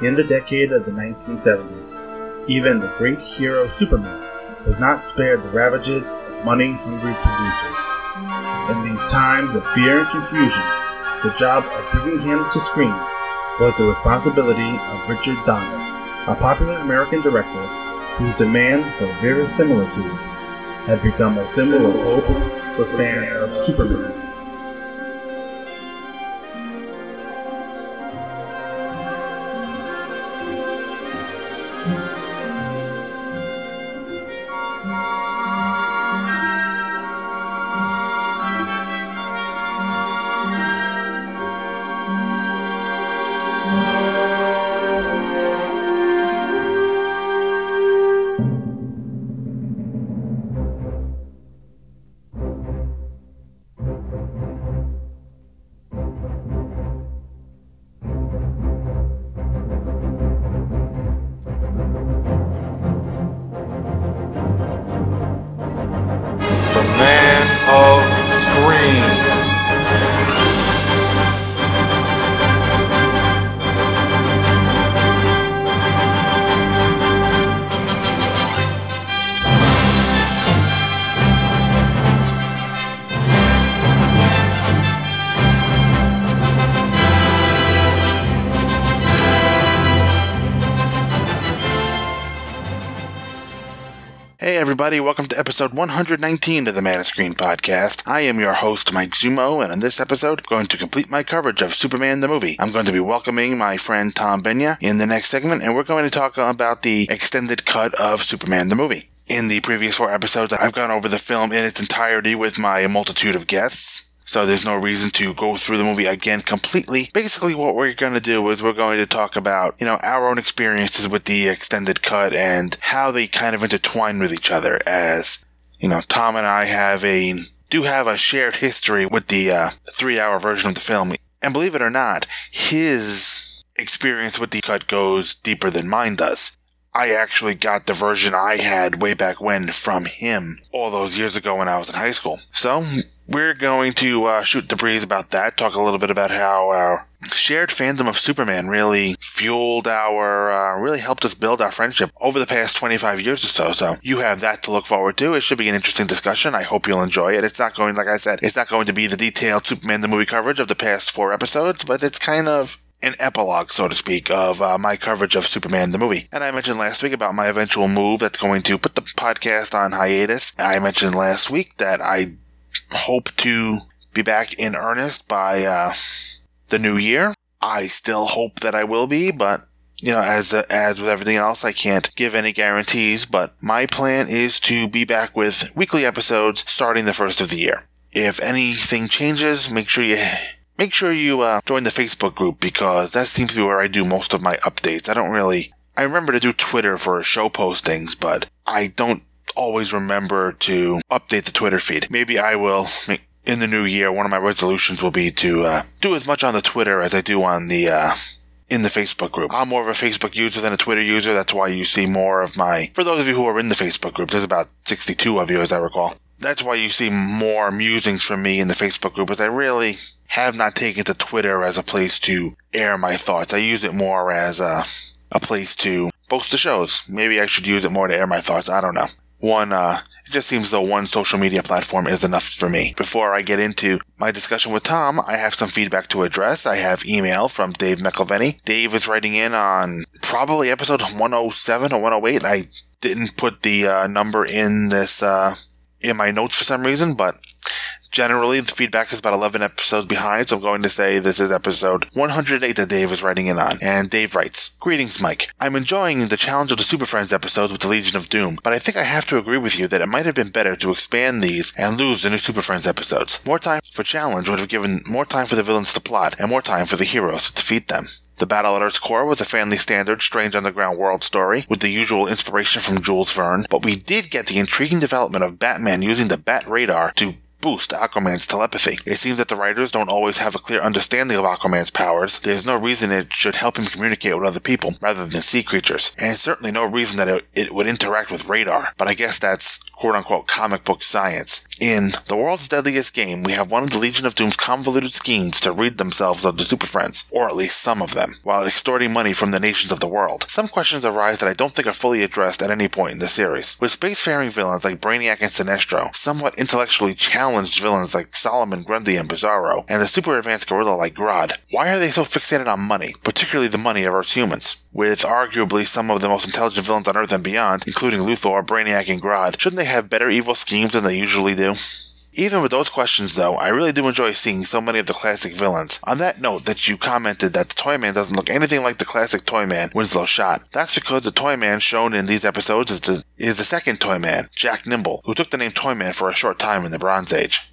In the decade of the 1970s, even the great hero Superman was not spared the ravages of money hungry producers. In these times of fear and confusion, the job of bringing him to screen was the responsibility of Richard Donner, a popular American director whose demand for verisimilitude had become a symbol of hope for fans of Superman. Everybody, welcome to episode 119 of the Man of Screen podcast. I am your host, Mike Zummo, and in this episode, I'm going to complete my coverage of Superman the movie. I'm going to be welcoming my friend Tom Benya in the next segment, and we're going to talk about the extended cut of Superman the movie. In the previous four episodes, I've gone over the film in its entirety with my multitude of guests. So there's no reason to go through the movie again completely. Basically, what we're going to do is we're going to talk about, you know, our own experiences with the extended cut and how they kind of intertwine with each other as, you know, Tom and I have a, do have a shared history with the uh, three hour version of the film. And believe it or not, his experience with the cut goes deeper than mine does. I actually got the version I had way back when from him all those years ago when I was in high school. So we're going to uh, shoot the breeze about that, talk a little bit about how our shared fandom of Superman really fueled our, uh, really helped us build our friendship over the past 25 years or so. So you have that to look forward to. It should be an interesting discussion. I hope you'll enjoy it. It's not going, like I said, it's not going to be the detailed Superman the movie coverage of the past four episodes, but it's kind of an epilogue, so to speak, of uh, my coverage of Superman the movie. And I mentioned last week about my eventual move that's going to put the podcast on hiatus. I mentioned last week that I hope to be back in earnest by uh, the new year. I still hope that I will be, but you know, as as with everything else, I can't give any guarantees. But my plan is to be back with weekly episodes starting the first of the year. If anything changes, make sure you make sure you uh, join the Facebook group because that seems to be where I do most of my updates. I don't really. I remember to do Twitter for show postings, but I don't always remember to update the Twitter feed. Maybe I will. In the new year, one of my resolutions will be to uh, do as much on the Twitter as I do on the uh, in the Facebook group. I'm more of a Facebook user than a Twitter user. That's why you see more of my. For those of you who are in the Facebook group, there's about 62 of you, as I recall. That's why you see more musings from me in the Facebook group, as I really have not taken to Twitter as a place to air my thoughts. I use it more as a, a place to post the shows. Maybe I should use it more to air my thoughts. I don't know. One, uh, it just seems though one social media platform is enough for me. Before I get into my discussion with Tom, I have some feedback to address. I have email from Dave McElvenney. Dave is writing in on probably episode 107 or 108. I didn't put the uh, number in this uh, in my notes for some reason, but Generally, the feedback is about 11 episodes behind, so I'm going to say this is episode 108 that Dave is writing in on. And Dave writes, Greetings, Mike. I'm enjoying the Challenge of the Super Friends episodes with the Legion of Doom, but I think I have to agree with you that it might have been better to expand these and lose the new Super Friends episodes. More time for Challenge would have given more time for the villains to plot and more time for the heroes to defeat them. The battle at Earth's core was a family standard, strange underground world story, with the usual inspiration from Jules Verne, but we did get the intriguing development of Batman using the Bat Radar to boost Aquaman's telepathy. It seems that the writers don't always have a clear understanding of Aquaman's powers. There's no reason it should help him communicate with other people rather than sea creatures, and certainly no reason that it, it would interact with radar. But I guess that's quote unquote comic book science. In The World's Deadliest Game, we have one of the Legion of Doom's convoluted schemes to rid themselves of the Super Friends, or at least some of them, while extorting money from the nations of the world. Some questions arise that I don't think are fully addressed at any point in the series. With spacefaring villains like Brainiac and Sinestro, somewhat intellectually challenged villains like Solomon, Grundy, and Bizarro, and the super advanced gorilla like Grodd, why are they so fixated on money, particularly the money of Earth's humans? With arguably some of the most intelligent villains on Earth and beyond, including Luthor, Brainiac, and Grodd, shouldn't they have better evil schemes than they usually do? Even with those questions, though, I really do enjoy seeing so many of the classic villains. On that note, that you commented that the Toyman doesn't look anything like the classic Toyman Winslow Schott. That's because the Toyman shown in these episodes is the, is the second Toyman, Jack Nimble, who took the name Toyman for a short time in the Bronze Age.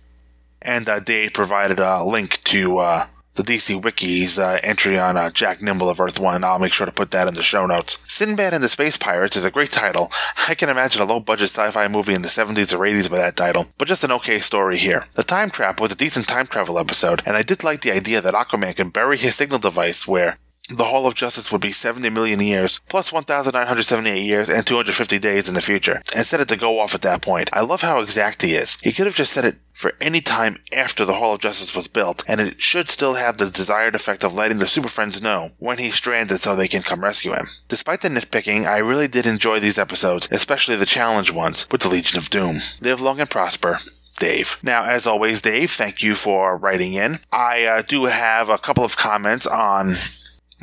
And uh, Dave provided a link to uh, the DC Wiki's uh, entry on uh, Jack Nimble of Earth One. I'll make sure to put that in the show notes. Sinbad and the Space Pirates is a great title. I can imagine a low budget sci fi movie in the 70s or 80s with that title, but just an okay story here. The Time Trap was a decent time travel episode, and I did like the idea that Aquaman could bury his signal device where the Hall of Justice would be 70 million years, plus 1,978 years and 250 days in the future, and set it to go off at that point. I love how exact he is. He could have just set it for any time after the Hall of Justice was built, and it should still have the desired effect of letting the Super Friends know when he's stranded so they can come rescue him. Despite the nitpicking, I really did enjoy these episodes, especially the challenge ones with the Legion of Doom. Live long and prosper. Dave. Now, as always, Dave, thank you for writing in. I uh, do have a couple of comments on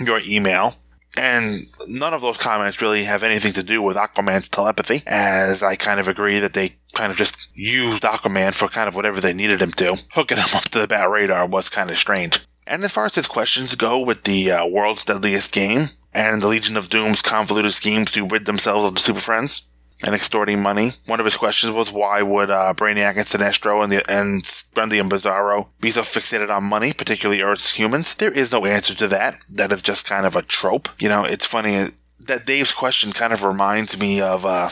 your email. And none of those comments really have anything to do with Aquaman's telepathy, as I kind of agree that they kind of just used Aquaman for kind of whatever they needed him to. Hooking him up to the Bat Radar was kind of strange. And as far as his questions go with the uh, world's deadliest game and the Legion of Doom's convoluted schemes to rid themselves of the Super Friends, and extorting money. One of his questions was why would uh, Brainiac and Sinestro and the and Grundy and Bizarro be so fixated on money, particularly Earth's humans? There is no answer to that. That is just kind of a trope. You know, it's funny that Dave's question kind of reminds me of uh,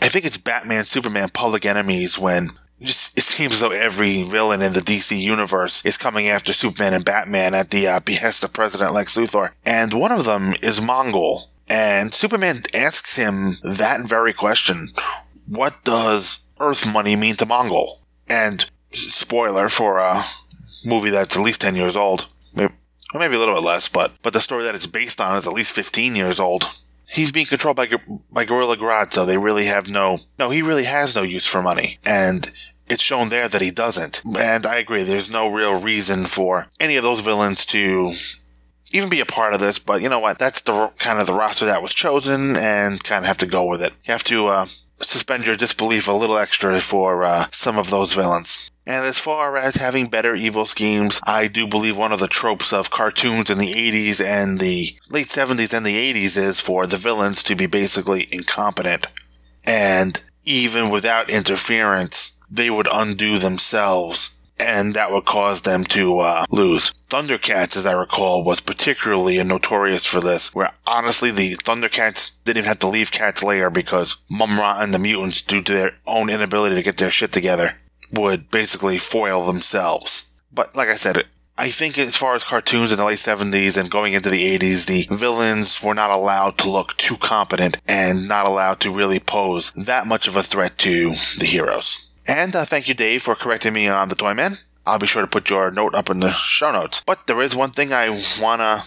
I think it's Batman Superman Public Enemies when just it seems as though every villain in the DC universe is coming after Superman and Batman at the uh, behest of President Lex Luthor, and one of them is Mongol. And Superman asks him that very question. What does Earth money mean to Mongol? And spoiler for a movie that's at least 10 years old. Maybe, or maybe a little bit less, but, but the story that it's based on is at least 15 years old. He's being controlled by, by Gorilla Grodd, they really have no, no, he really has no use for money. And it's shown there that he doesn't. And I agree, there's no real reason for any of those villains to even be a part of this, but you know what? That's the kind of the roster that was chosen and kind of have to go with it. You have to uh, suspend your disbelief a little extra for uh, some of those villains. And as far as having better evil schemes, I do believe one of the tropes of cartoons in the 80s and the late 70s and the 80s is for the villains to be basically incompetent. And even without interference, they would undo themselves and that would cause them to uh, lose. Thundercats, as I recall, was particularly notorious for this, where honestly the Thundercats didn't even have to leave Cat's Lair because Mumm-Ra and the mutants, due to their own inability to get their shit together, would basically foil themselves. But like I said, I think as far as cartoons in the late 70s and going into the 80s, the villains were not allowed to look too competent and not allowed to really pose that much of a threat to the heroes. And uh, thank you, Dave, for correcting me on the Toyman. I'll be sure to put your note up in the show notes. But there is one thing I want to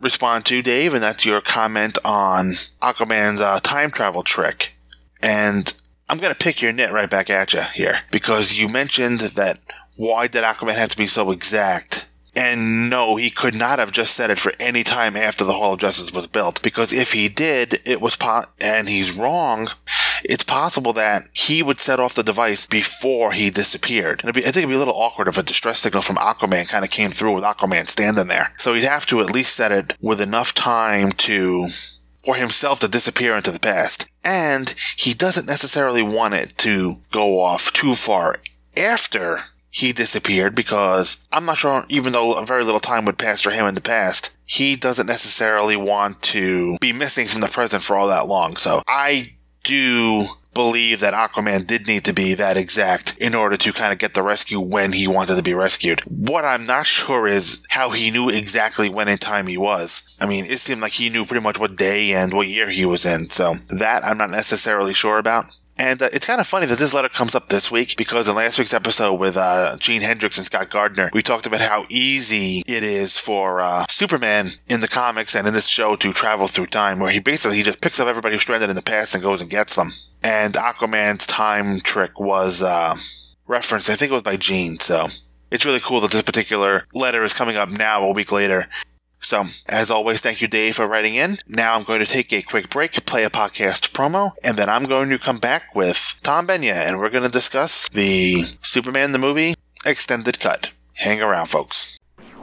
respond to, Dave, and that's your comment on Aquaman's uh, time travel trick. And I'm going to pick your nit right back at you here because you mentioned that why did Aquaman have to be so exact? And no, he could not have just said it for any time after the Hall of Justice was built, because if he did, it was po- and he's wrong, it's possible that he would set off the device before he disappeared. And be, I think it'd be a little awkward if a distress signal from Aquaman kind of came through with Aquaman standing there. So he'd have to at least set it with enough time to for himself to disappear into the past. And he doesn't necessarily want it to go off too far after he disappeared because I'm not sure, even though a very little time would pass for him in the past, he doesn't necessarily want to be missing from the present for all that long. So I do believe that Aquaman did need to be that exact in order to kind of get the rescue when he wanted to be rescued. What I'm not sure is how he knew exactly when in time he was. I mean, it seemed like he knew pretty much what day and what year he was in. So that I'm not necessarily sure about. And uh, it's kind of funny that this letter comes up this week because in last week's episode with uh, Gene Hendricks and Scott Gardner, we talked about how easy it is for uh, Superman in the comics and in this show to travel through time, where he basically he just picks up everybody who's stranded in the past and goes and gets them. And Aquaman's time trick was uh, referenced, I think it was by Gene, so it's really cool that this particular letter is coming up now a week later. So, as always, thank you, Dave, for writing in. Now I'm going to take a quick break, play a podcast promo, and then I'm going to come back with Tom Benya, and we're going to discuss the Superman the movie extended cut. Hang around, folks.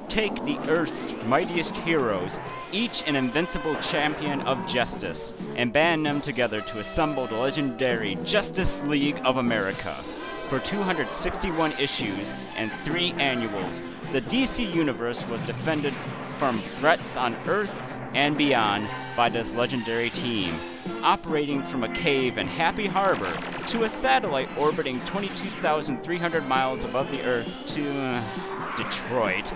Take the Earth's mightiest heroes, each an invincible champion of justice, and band them together to assemble the legendary Justice League of America. For 261 issues and three annuals, the DC Universe was defended from threats on Earth and beyond by this legendary team, operating from a cave in Happy Harbor to a satellite orbiting 22,300 miles above the Earth to uh, Detroit.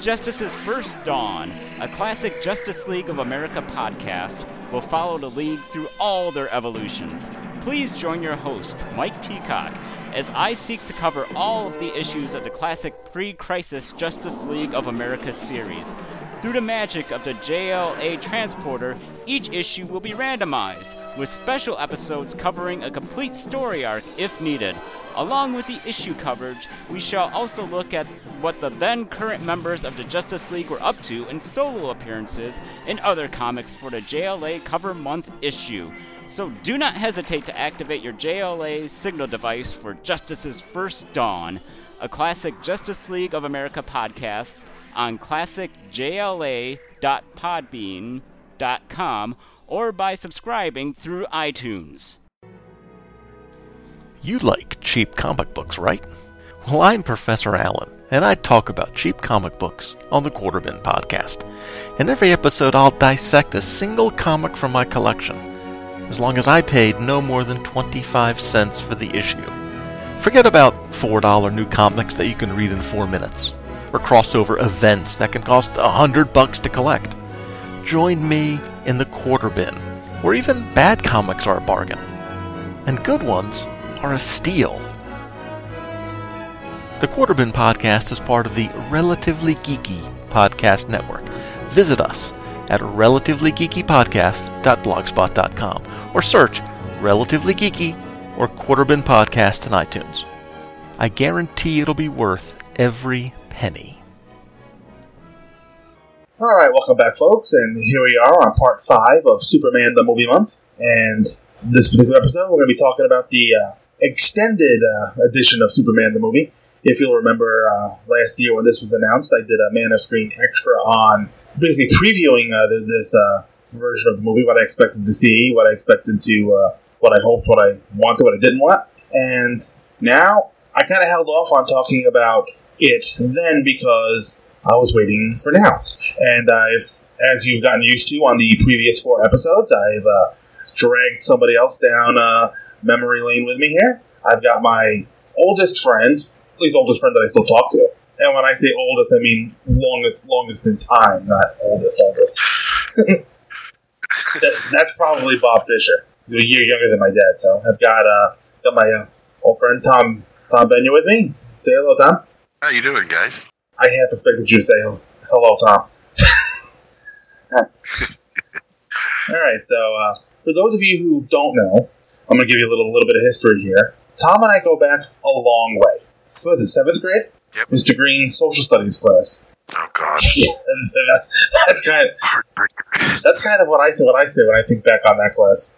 Justice's First Dawn, a classic Justice League of America podcast, will follow the League through all their evolutions. Please join your host, Mike Peacock, as I seek to cover all of the issues of the classic pre crisis Justice League of America series. Through the magic of the JLA transporter, each issue will be randomized, with special episodes covering a complete story arc if needed. Along with the issue coverage, we shall also look at what the then current members of the Justice League were up to in solo appearances in other comics for the JLA Cover Month issue. So do not hesitate to activate your JLA signal device for Justice's First Dawn, a classic Justice League of America podcast on classicjla.podbean.com or by subscribing through iTunes. You like cheap comic books, right? Well, I'm Professor Allen, and I talk about cheap comic books on the Quarterbin podcast. In every episode, I'll dissect a single comic from my collection, as long as I paid no more than 25 cents for the issue. Forget about $4 new comics that you can read in 4 minutes, or crossover events that can cost a hundred bucks to collect. Join me in the quarter bin, where even bad comics are a bargain, and good ones are a steal. The Quarterbin Podcast is part of the Relatively Geeky Podcast Network. Visit us at relativelygeekypodcast.blogspot.com or search Relatively Geeky or Quarterbin Podcast in iTunes. I guarantee it'll be worth every penny. All right, welcome back, folks, and here we are on part five of Superman the Movie Month. And this particular episode, we're going to be talking about the uh, extended uh, edition of Superman the Movie. If you'll remember uh, last year when this was announced, I did a Man of Screen extra on basically previewing uh, this uh, version of the movie, what I expected to see, what I expected to, uh, what I hoped, what I wanted, what I didn't want. And now I kind of held off on talking about it then because I was waiting for now. And I've, as you've gotten used to on the previous four episodes, I've uh, dragged somebody else down uh, memory lane with me here. I've got my oldest friend, at least oldest friend that I still talk to. And when I say oldest, I mean longest, longest in time, not oldest, oldest. that, that's probably Bob Fisher, a year younger than my dad. So I've got uh, got my uh, old friend Tom Tom Benya with me. Say hello, Tom. How you doing, guys? I half expected you to say hello, Tom. All right, so uh, for those of you who don't know, I'm going to give you a little little bit of history here. Tom and I go back a long way. So was it seventh grade? Yep. Mr. Green's social studies class. Oh God, Yeah, that's kind of that's kind of what I what I say when I think back on that class.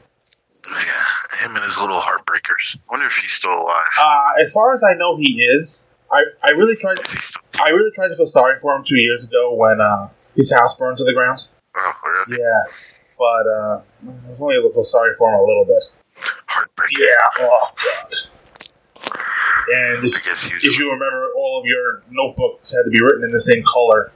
Yeah, him and his little heartbreakers. I wonder if he's still alive. Uh, as far as I know, he is. I, I really tried Is he still? I really tried to feel sorry for him two years ago when uh, his house burned to the ground. Oh, really? Yeah, but uh, I was only able to feel sorry for him a little bit. Heartbreaker. Yeah. Oh God. And if, if you remember, all of your notebooks had to be written in the same color.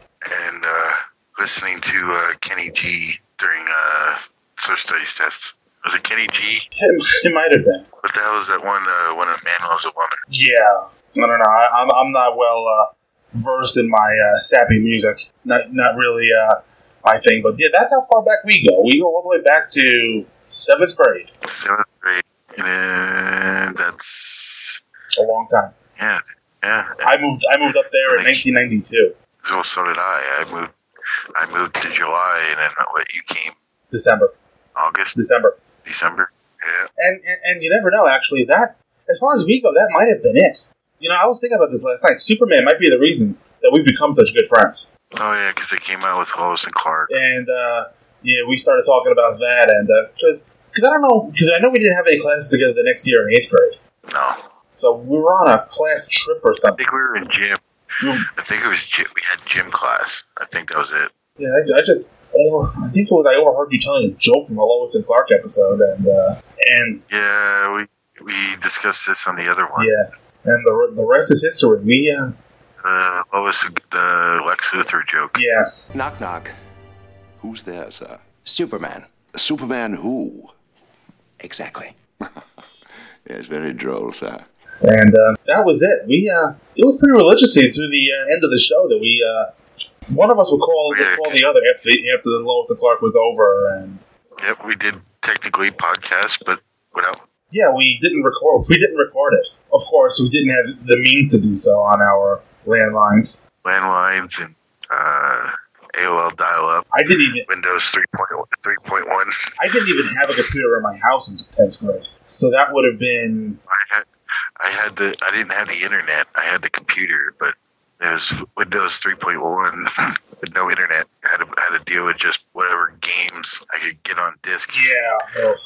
and uh, listening to uh, Kenny G during uh, social studies tests. Was it Kenny G? It, it might have been. What the hell was that one? Uh, when a man loves a woman. Yeah. I don't know. I, I'm, I'm not well uh, versed in my uh, sappy music. Not not really uh, my thing. But yeah, that's how far back we go. We go all the way back to seventh grade. Seventh grade. And that's A long time. yeah, yeah. I moved. I moved up there in 1992, So so did I. I moved. I moved to July, and then what? You came December. August, December. December. Yeah. And, and and you never know. Actually, that as far as we go, that might have been it. You know, I was thinking about this last night. Superman might be the reason that we've become such good friends. Oh yeah, because they came out with Lois and Clark. And uh, yeah, we started talking about that, and because because I don't know, because I know we didn't have any classes together the next year in eighth grade, No, so we were on a class trip or something. I think we were in gym. Hmm. I think it was gym. We had gym class. I think that was it. Yeah, I, I just over. I think it was I overheard you telling a joke from a Lois and Clark episode, and uh, and Yeah, we we discussed this on the other one. yeah, and the the rest is history. We uh, Uh, Lois, the Lex Luthor joke. yeah, Knock knock. Who's there, sir? Superman. Superman who? Exactly. Yes, very droll, sir. and uh, that was it. We uh, it was pretty religiously through the uh, end of the show that we uh, one of us would call would call the other after the, after the Lois and Clark was over, and Yep, we did technically podcast, but without. yeah, we didn't record. We didn't record it. Of course, we didn't have the means to do so on our landlines. landlines and uh, AOL dial-up, I didn't even Windows 3.1. 3.1. I didn't even have a computer in my house until tenth grade. So that would have been I had, I had the, I didn't have the internet. I had the computer, but it was Windows 3.1 with no internet. I had to, had to deal with just whatever games I could get on disk. yeah, ugh.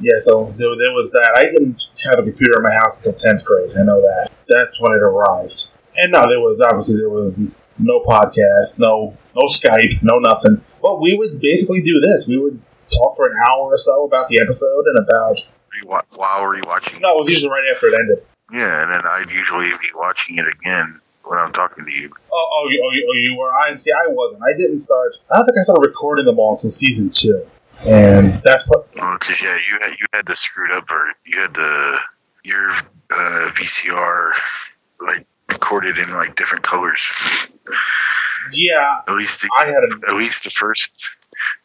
Yeah. So there, there was that. I didn't have a computer in my house until tenth grade. I know that. That's when it arrived. And no, there was obviously there was no podcast, no no Skype, no nothing. But we would basically do this. We would talk for an hour or so about the episode and about. Rewa- While rewatching. No, it was usually right after it ended. Yeah, and then I'd usually be watching it again when I'm talking to you. Oh, oh, you, oh, you, oh, you were. I see. I wasn't. I didn't start. I don't think I started recording them all until season two, and that's what. Because yeah, you had you had the screwed up or you had the your uh, VCR like recorded in like different colors. Yeah, At least the, I had a. at least the first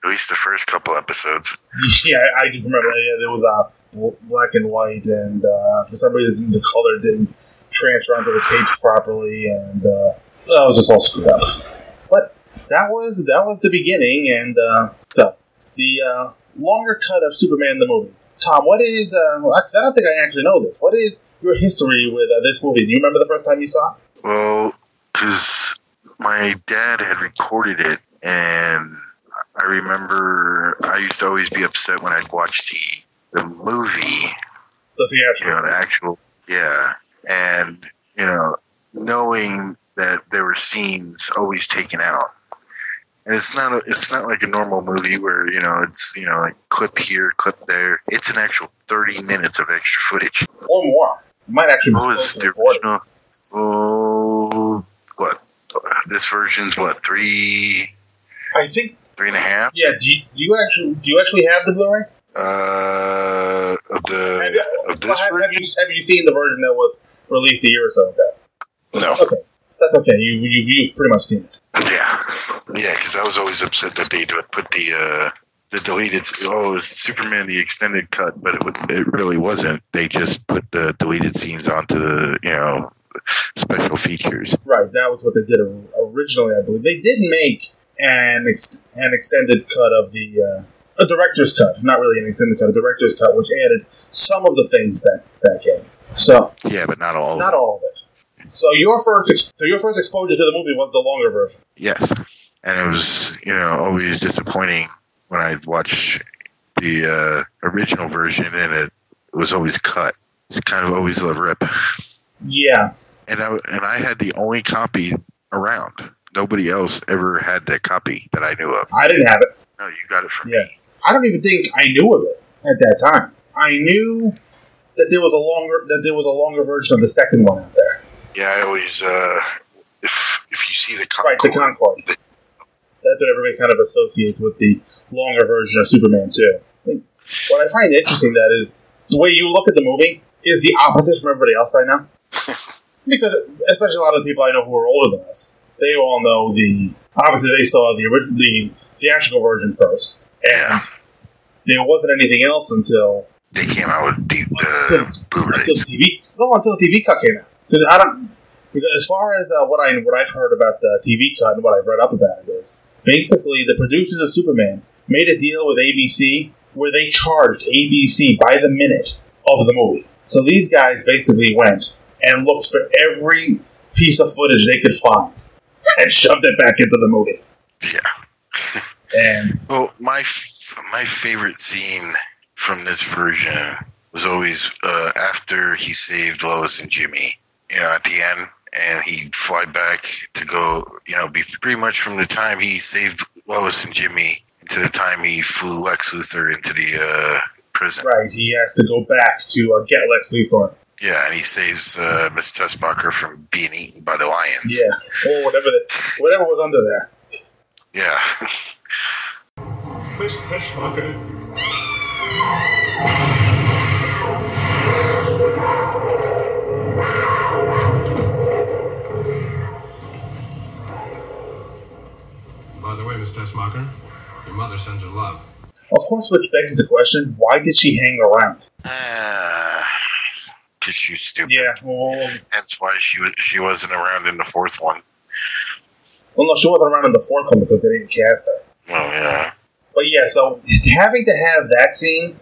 at least the first couple episodes. Yeah, I, I do remember. Yeah, there was uh, black and white, and uh, for some reason the color didn't transfer onto the tapes properly, and uh, that was just all screwed up. But that was that was the beginning, and uh, so the uh, longer cut of Superman the movie. Tom, what is? Uh, I don't think I actually know this. What is your history with uh, this movie? Do you remember the first time you saw it? Well, because my dad had recorded it, and I remember I used to always be upset when I'd watch the the movie The you know, the actual, yeah, and you know, knowing that there were scenes always taken out, and it's not a, it's not like a normal movie where you know it's you know like clip here, clip there. It's an actual thirty minutes of extra footage. or more. It might actually What was the original? Oh, what? This version's what three, I think. three and a half? Yeah. Do you, do you actually do you actually have the Blu-ray? Uh, of Have the you, of this have, have you have you seen the version that was released a year or so ago? No. Okay, that's okay. You've you've, you've pretty much seen it. Yeah, yeah, because I was always upset that they put the uh, the deleted. Oh, it was Superman the extended cut, but it would, it really wasn't. They just put the deleted scenes onto the you know special features. Right, that was what they did originally. I believe they did make an ex- an extended cut of the uh, a director's cut, not really an extended cut, a director's cut, which added some of the things back back in. So Yeah, but not all. not all of it. So your first so your first exposure to the movie was the longer version. Yes, and it was you know always disappointing when I'd watch the uh, original version and it was always cut. It's kind of always a rip. Yeah, and I and I had the only copy around. Nobody else ever had that copy that I knew of. I didn't have it. No, you got it from Yeah. me. I don't even think I knew of it at that time. I knew that there was a longer that there was a longer version of the second one out there. Yeah, I always uh, if if you see the Right, Concord, the Concord. That's what everybody kind of associates with the longer version of Superman 2. I think what I find interesting that is the way you look at the movie is the opposite from everybody else I know. because especially a lot of the people I know who are older than us, they all know the obviously they saw the original the theatrical version first, and there wasn't anything else until they came out with the, Until- the until Blu-rays. the TV. No, until the TV cut came out. Because I don't. Because as far as uh, what I what I've heard about the TV cut and what I've read up about it is basically the producers of Superman made a deal with ABC where they charged ABC by the minute of the movie. So these guys basically went and looked for every piece of footage they could find and shoved it back into the movie. Yeah. And Well, my f- my favorite scene from this version was always uh, after he saved Lois and Jimmy. You know, at the end, and he'd fly back to go. You know, be pretty much from the time he saved Lois and Jimmy to the time he flew Lex Luthor into the uh, prison. right, he has to go back to uh, get Lex Luthor. Yeah, and he saves uh, Miss Tessmacher from being eaten by the lions. Yeah, or whatever the, whatever was under there. Yeah. Miss Tessmacher. Miss Tessmacher, your mother sends her love. Of course, which begs the question: Why did she hang around? Because she's stupid. Yeah, well, That's why she was she wasn't around in the fourth one. well, no, she wasn't around in the fourth one because they didn't cast her. Oh yeah. But yeah, so having to have that scene,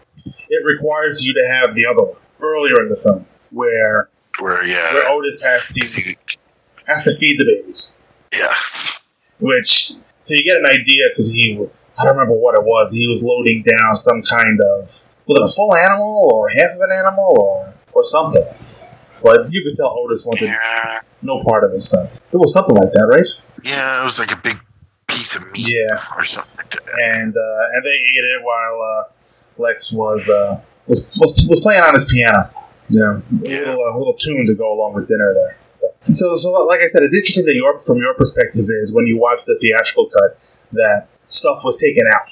it requires you to have the other one earlier in the film, where Where yeah. where Otis has 'cause to he- has to feed the babies, yes. which so you get an idea because he I don't remember what it was. He was loading down some kind of was it a full animal or half of an animal or or something. But you could tell Otis wanted Yeah. no part of this stuff. It was something like that, right? Yeah, it was like a big piece of meat Yeah. or something like that. and uh, and they ate it while uh, Lex was, uh, was was was playing on his piano. You know, a Yeah. little, a little tune to go along with dinner there. So, so like I said, it's interesting that your from your perspective is when you watch the theatrical cut that stuff was taken out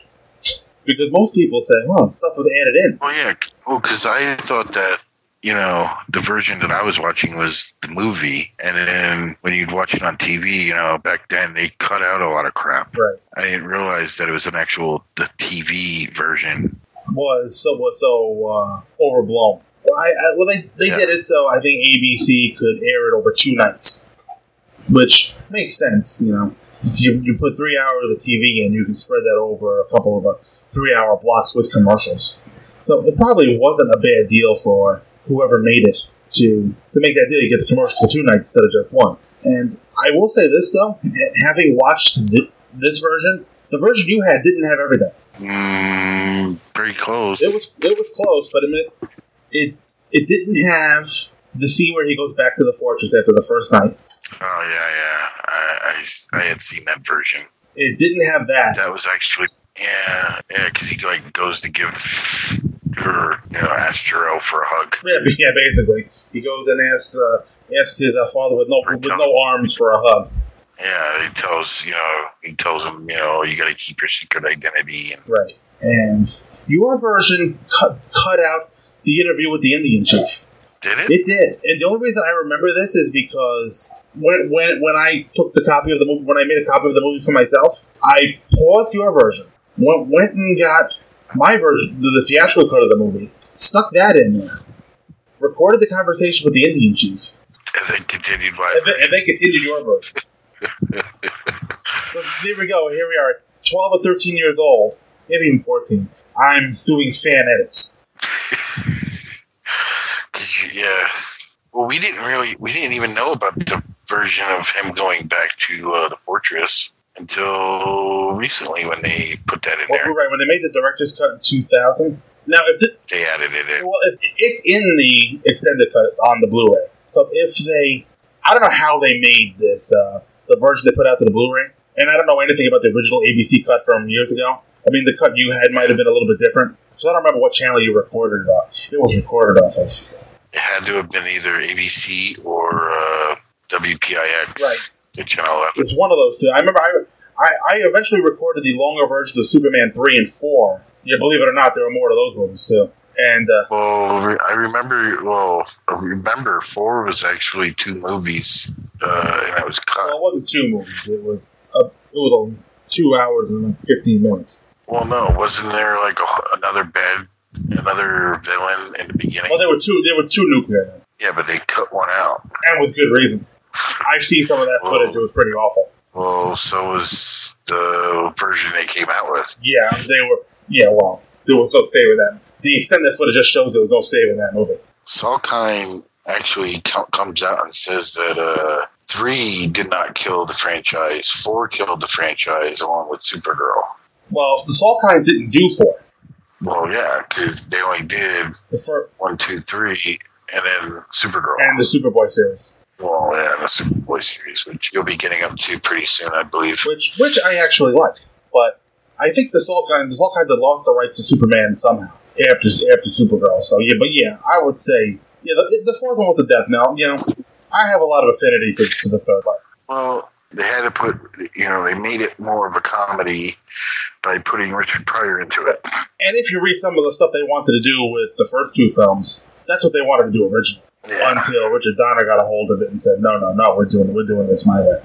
because most people say, "Well, stuff was added in." Well, yeah. Well, because I thought that you know the version that I was watching was the movie, and then when you'd watch it on TV, you know, back then they cut out a lot of crap. Right? I didn't realize that it was an actual the TV version. Was so was so uh, overblown. Well, I, I, well, they they Yeah. did it so I think ABC could air it over two nights, which makes sense. You know, if you, you put three hours of the TV in, you can spread that over a couple of uh, three-hour blocks with commercials. So it probably wasn't a bad deal for whoever made it to to make that deal. You get the commercials for two nights instead of just one. And I will say this though, having watched thi- this version, the version you had didn't have everything. Mm, pretty close. It was it was close, but I mean, it, it didn't have the scene where he goes back to the fortress after the first night. Oh yeah, yeah. I, I, I had seen that version. It didn't have that. That was actually yeah, yeah. Because he like goes to give her, you know, Jor-El for a hug. Yeah, yeah, basically, he goes and asks uh, asks his uh, father with no Or with no arms for a hug. Yeah, he tells you know he tells him you know you got to keep your secret identity and Right. And your version cut cut out the interview with the Indian chief. did it. It did, and the only reason I remember this is because when when when I took the copy of the movie, when I made a copy of the movie for myself, I paused your version, went went and got my version, the, the theatrical cut of the movie, stuck that in there, recorded the conversation with the Indian chief, And then continued by. and then, and then continued your version. so there we go. Here we are, twelve or thirteen years old, maybe even fourteen. I'm doing fan edits. yeah. Well, we didn't really, we didn't even know about the version of him going back to uh, the fortress until recently when they put that in Well, there. right when they made the director's cut in two thousand. Now, if the, They added it in. Well, it, it's in the extended cut on the Blu-ray. So if they, I don't know how they made this, uh, the version they put out to the Blu-ray, and I don't know anything about the original ABC cut from years ago. I mean, the cut you had might have been a little bit different. So I don't remember what channel you recorded it off. It was recorded off of. It had to have been either ABC or uh, WPIX. Right. The channel 11. It's one of those two. I remember I, I, I eventually recorded the longer version of Superman three and four. Yeah, believe it or not, there were more to those movies too. And uh, Well, I remember. Well, I remember four was actually two movies, uh, and it was cut. well, it wasn't two movies. It was a, it was a two hours and like fifteen minutes. Well, no, wasn't there like a, another bad another villain in the beginning. Well, there were two. There were two nuclear then, yeah, but they cut one out. and with good reason. I've seen some of that footage. It was pretty awful. Well, so was the version they came out with. Yeah, they were. Yeah, well, there was no saving that. The extended footage just shows there was no saving that movie. Salkind actually comes out and says that uh, three did not kill the franchise, four killed the franchise along with Supergirl. Well, the Salkinds didn't do four. Well, yeah, because they only did The first one, two, three, and then Supergirl. and the Superboy series, well, yeah, the Superboy series, which you'll be getting up to pretty soon, I believe. which which I actually liked, but I think the Salkinds the Salkinds had lost the rights to Superman somehow after after Supergirl. So yeah, but yeah, I would say yeah, the, the fourth one with the death knell. You know, I have a lot of affinity for, for the third one. Well, they had to put, you know, they made it more of a comedy by putting Richard Pryor into it. And if you read some of the stuff they wanted to do with the first two films, that's what they wanted to do originally. Yeah. Until Richard Donner got a hold of it and said, "No, no, no, we're doing we're doing this my way."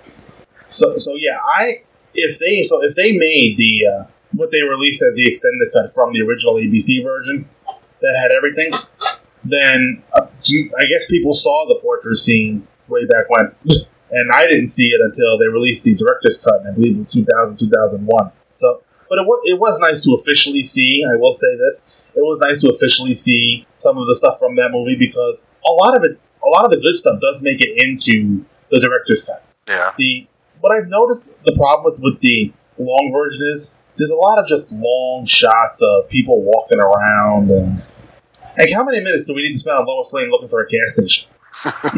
So, so yeah, I if they so if they made the uh, what they released as the extended cut from the original ABC version that had everything, then uh, I guess people saw the fortress scene way back when, and I didn't see it until they released the director's cut, and I believe it was 2000 2001. So, but it was, it was nice to officially see. I will say this: it was nice to officially see some of the stuff from that movie because a lot of it, a lot of the good stuff, does make it into the director's cut. Yeah. The what I've noticed the problem with, with the long version is there's a lot of just long shots of people walking around and like how many minutes do we need to spend on Lois Lane looking for a gas station?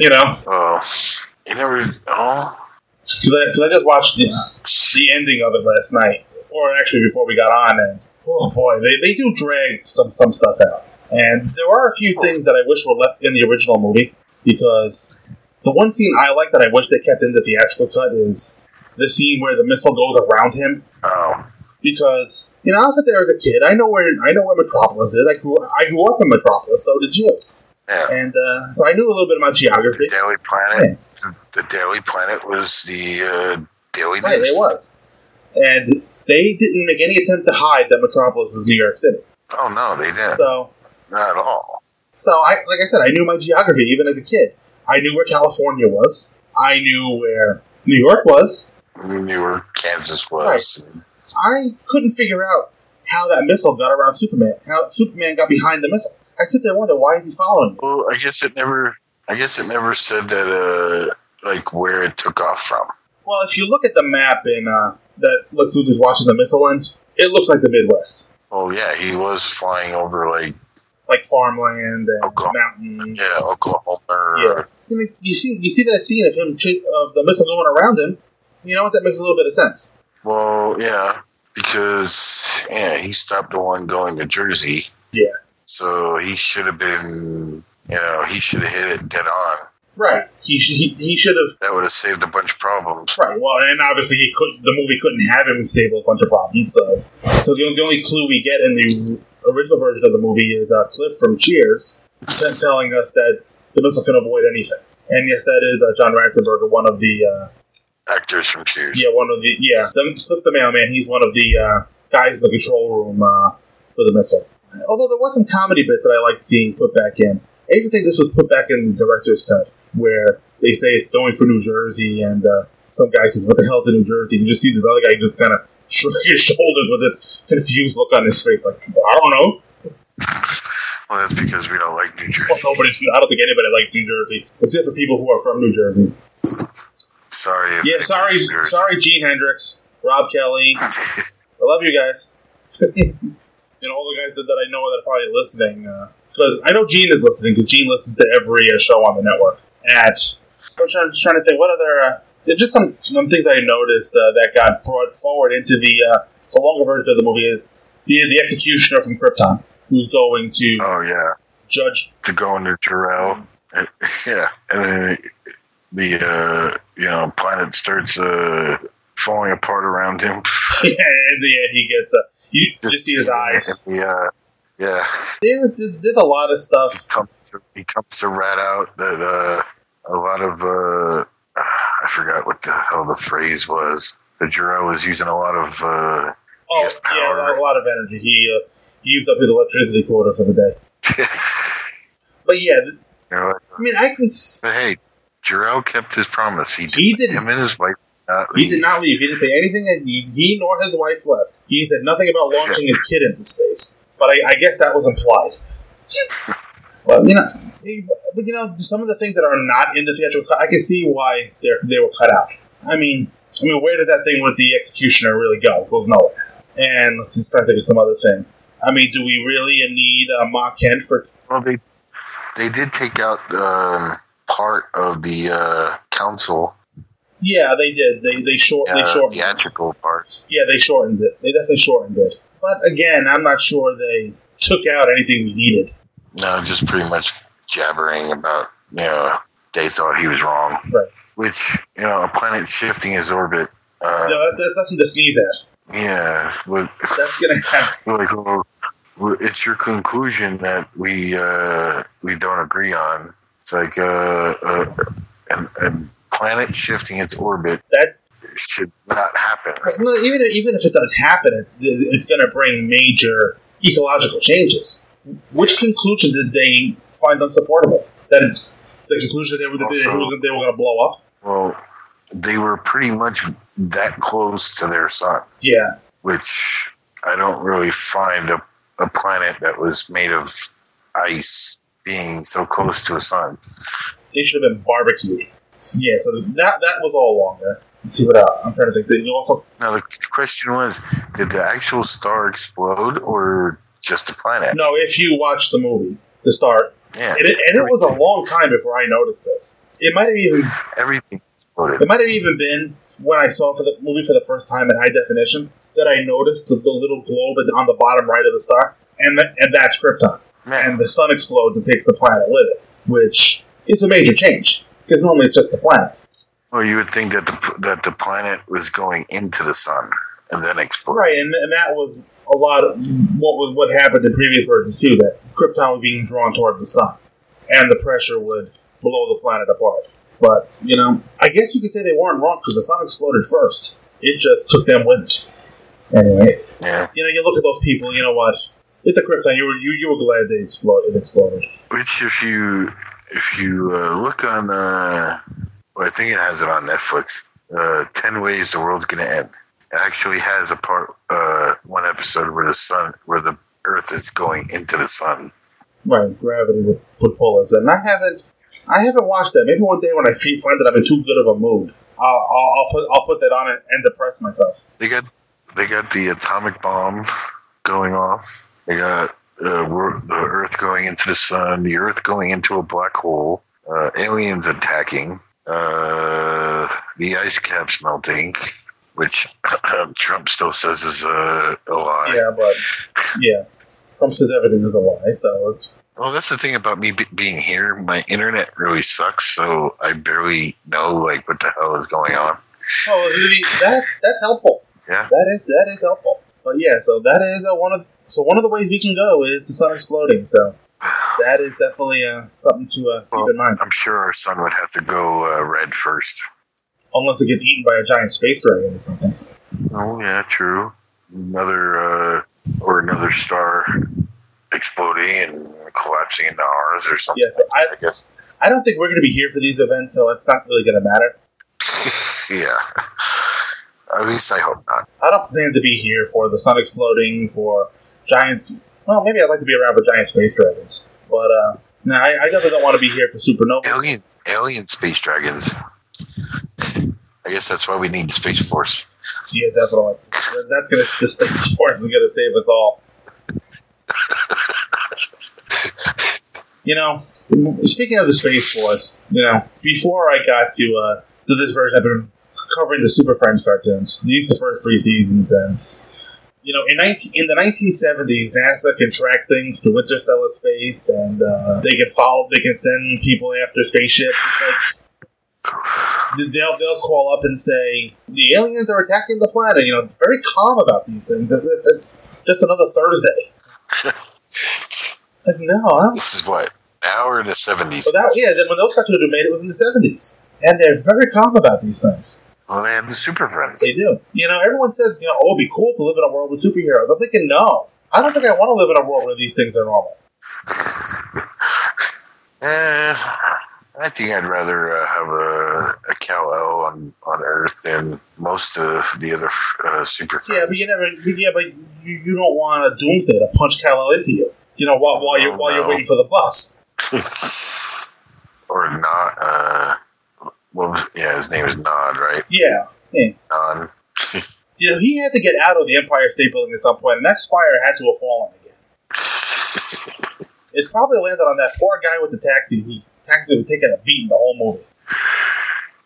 you know, Oh, you never. Oh, because I, I just watched the, the ending of it last night, or actually before we got on, and oh boy, they, they do drag some some stuff out. And there are a few oh. things that I wish were left in the original movie because the one scene I like that I wish they kept in the theatrical cut is the scene where the missile goes around him. oh, Because you know, I was there as a kid. I know where I know where Metropolis is. I grew I grew up in Metropolis. So did you. Yeah. And uh, so I knew a little bit about geography. The Daily Planet. The Daily Planet was the uh, Daily Right, News. it was. And they didn't make any attempt to hide that Metropolis was New York City. Oh no, they didn't. So, Not at all. so I like I said, I knew my geography even as a kid. I knew where California was. I knew where New York was. We knew where Kansas was. I couldn't figure out how that missile got around Superman. How Superman got behind the missile. I sit there and wonder why is he following me? Well, I guess it never. I guess it never said that. Uh, like where it took off from. Well, if you look at the map in uh, that Lex Luthor's watching the missile in, it looks like the Midwest, Oh yeah, he was flying over like like farmland and Oklahoma. mountains. yeah Oklahoma. Yeah. I mean, you see, you see that scene of him cha- of the missile going around him. You know what? That makes a little bit of sense. Well, yeah, because yeah, he stopped the one going to Jersey. Yeah. So he should have been. You know, he should have hit it dead on. Right. He he, he should have. That would have saved a bunch of problems. Right. Well, and obviously he could. The movie couldn't have him save a bunch of problems. So, so the only, the only clue we get in the original version of the movie is uh, Cliff from Cheers t- telling us that the missile can avoid anything. And yes, that is uh, John Ratzenberger, one of the uh, Actors from Cheers. yeah, one of the yeah, the, Cliff the mailman. He's one of the uh, guys in the control room uh, for the missile. Although there was some comedy bits that I liked seeing put back in. I even think this was put back in the director's cut, where they say it's going for New Jersey, and uh, some guy says, "What the hell's in New Jersey?" You just see this other guy just kind of shrug his shoulders with this confused look on his face, like I don't know. Well, that's because we don't like New Jersey. Well, nobody, I don't think anybody likes New Jersey, except for people who are from New Jersey. Sorry. Yeah, sorry, sorry, Gene Hendricks, Rob Kelly. I love you guys. Know, all the guys that, that I know that are probably listening. Because I know Gene is listening, because Gene listens to every uh, show on the network. At I'm trying, just trying to think, what other. Uh, just some, some things I noticed uh, that got brought forward into the, uh, the longer version of the movie is the, the executioner from Krypton, who's going to Oh yeah, judge. to go into Jor-El. Yeah, and then the uh, you know planet starts uh, falling apart around him. and in the end, he gets. Uh, you just see his eyes. Yeah, yeah. There's, there's a lot of stuff. Comes to, he comes to rat out that uh, a lot of uh, I forgot what the hell the phrase was. That Jor-El was using a lot of uh, Oh, has yeah, a lot of energy. He uh, He used up his electricity quota for the day. But yeah, th- You know, I mean, I can. s- but hey, Jor-El kept his promise. He, He did- Him and his wife. Did Not He did not leave. He didn't say anything. and He, he nor his wife left. He said nothing about launching his kid into space. But I, I guess that was implied. Well, you know, but you know, some of the things that are not in the theatrical cut, I can see why they they were cut out. I mean, I mean, where did that thing with the executioner really go? It goes nowhere. And let's just try to think of some other things. I mean, do we really need uh, Ma Kent for? Well, they they did take out um, part of the uh, council, Yeah, they did. They they short they shortened. theatrical part. Yeah, they shortened it. They definitely shortened it. But again, I'm not sure they took out anything we needed. No, just pretty much jabbering about you know they thought he was wrong. Right. Which you know, a planet shifting his orbit. Uh, No, that, that's nothing to sneeze at. Yeah, but That's gonna happen. like well, it's your conclusion that we uh, we don't agree on. It's like uh, uh, a, a planet shifting its orbit That should not happen. no, even even if it does happen, it, it's going to bring major ecological changes. Which conclusion did they find unsupportable? That the conclusion they were that they, Also- they were going to blow up. Well, they were pretty much that close to their sun, Yeah, which I don't really find a, a planet that was made of ice being so close to a sun. they should have been barbecued. Yeah, so that that was all along there. Let's see what else. I'm trying to think. You also Now the question was, did the actual star explode or just a planet? no, if you watch the movie, the star. Yeah, and it, and it was a long time before I noticed this. It might have even everything exploded. It might have even been when I saw for the movie for the first time in high definition that I noticed the, the little globe on the bottom right of the star, and th- and that's Krypton. Man, And the sun explodes and takes the planet with it, which is a major change because normally it's just the planet. well, you would think that the that the planet was going into the sun and then explode. Right, and, and that was a lot of what was what happened in previous versions too. That Krypton was being drawn toward the sun, and the pressure would blow the planet apart. But you know, I guess you could say they weren't wrong because the sun exploded first. It just took them with it. Anyway, Yeah, you know, you look at those people. You know what? It's the Krypton. You were you, you were glad they exploded. It exploded. which if you if you uh, look on, uh, well, I think it has it on Netflix. Uh, Ten ways the world's gonna end. It actually has a part, uh, one episode where the sun, where the Earth is going into the sun. Right, gravity would, would pull us, and I haven't I haven't watched that. Maybe one day when I find that I'm in too good of a mood, I'll, I'll, I'll put I'll put that on it and depress myself. They got they got the atomic bomb going off. They got uh, the Earth going into the sun. The Earth going into a black hole. Uh, aliens attacking. Uh, the ice caps melting, which Trump still says is a, a lie. Yeah, but yeah, Trump says everything is a lie. So Well, that's the thing about me be- being here. My internet really sucks, so I barely know like what the hell is going on. oh, that's that's helpful. Yeah. that is that is helpful. But yeah, so that is uh, one of so one of the ways we can go is the sun exploding. So that is definitely uh, something to uh, keep in mind. I'm sure our sun would have to go uh, red first. Unless it gets eaten by a giant space dragon or something. Oh yeah, true. Another uh, or another star exploding and collapsing into ours or something. Yeah, so I, I guess. I don't think we're going to be here for these events, so it's not really going to matter. yeah. At least I hope not. I don't plan to be here for the sun exploding, for giant. Well, maybe I'd like to be around for giant space dragons, but uh, no, I, I definitely don't want to be here for supernova. Alien, alien space dragons. I guess that's why we need the space force. Yeah, definitely. That's gonna the space force is gonna save us all. You know, speaking of the space force, you know, before I got to uh, to this version, I've been covering the Super Friends cartoons. These the first three seasons, and you know, in 19, in the 1970s, NASA can track things to interstellar space, and uh, they can follow, they can send people after spaceships. Like they'll they'll call up and say the aliens are attacking the planet. You know, it's very calm about these things, as if it's just another Thursday. like no. This is what now or in the seventies. But that yeah, then when those cartoons were made, it was in the seventies, and they're very calm about these things. Had the Super Friends. They do. You know, everyone says you know, oh, it'd be cool to live in a world with superheroes. I'm thinking no, I don't think I want to live in a world where these things are normal. Eh, I think I'd rather uh, have a, a Kal El on, on Earth than most of the other uh, super. Yeah, but you never. Yeah, but you, you don't want a doomsday to punch Kal-El into you. You know, while, while you're Oh, while you're waiting for the bus. or not. Uh, was, yeah, his name is Non, right? Yeah. yeah. Non. You know, he had to get out of the Empire State Building at some point, and that spire had to have fallen again. It probably landed on that poor guy with the taxi whose taxi was taking a beating the whole movie.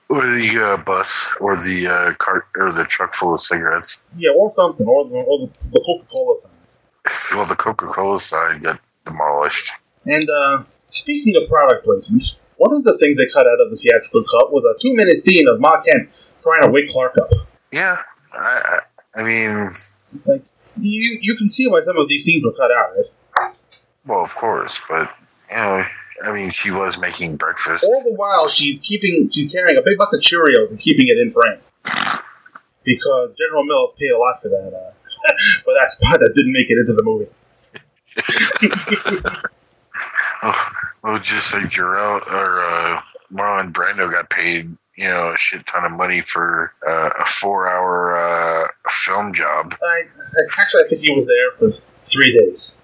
Or the uh, bus, or the uh, cart, or the truck full of cigarettes. Yeah, or something, or, the- or the, the Coca Cola signs. Well, the Coca Cola sign got demolished. And uh, speaking of product placement, one of the things they cut out of the theatrical cut was a two minute scene of Ma Kent trying to wake Clark up. Yeah, I, I, mean, It's like, you, you can see why some of these scenes were cut out, right? well, of course, but you know, I mean, she was making breakfast. All the while, she's keeping, she's carrying a big box of Cheerios and keeping it in frame. Because General Mills paid a lot for that, uh, for that spot that didn't make it into the movie. Oh, well, just like Jor-El or uh, Marlon Brando got paid, you know, a shit ton of money for uh, a four-hour uh, film job I, actually, I think he was there for three days.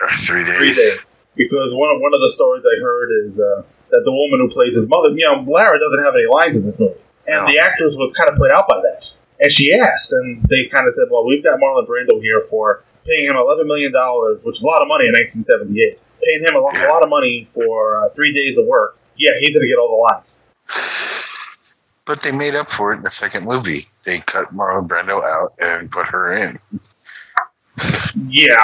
or three days. Three days. Because one of, one of the stories I heard is uh, that the woman who plays his mother, you know, Lara doesn't have any lines in this movie. And No. the actress was kind of put out by that. And she asked, and they kind of said, well, we've got Marlon Brando here for paying him $11 million, which is a lot of money in 1978. Paying him a lot, a lot of money for uh, three days of work. Yeah, he's going to get all the lines. But they made up for it in the second movie. They cut Marlon Brando out and put her in. Yeah,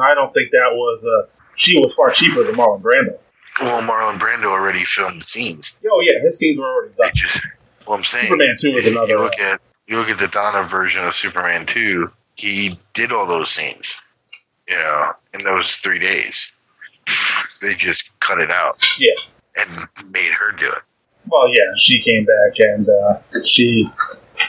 I don't think that was. Uh, she was far cheaper than Marlon Brando. Well, Marlon Brando already filmed scenes. Oh, yeah, his scenes were already done. just, well, I'm saying, Superman 2 is another. you look uh, at you look at the Donner version of Superman 2. He did all those scenes, you know, in those three days. They just cut it out. Yeah. and made her do it. Well, yeah, she came back and uh, she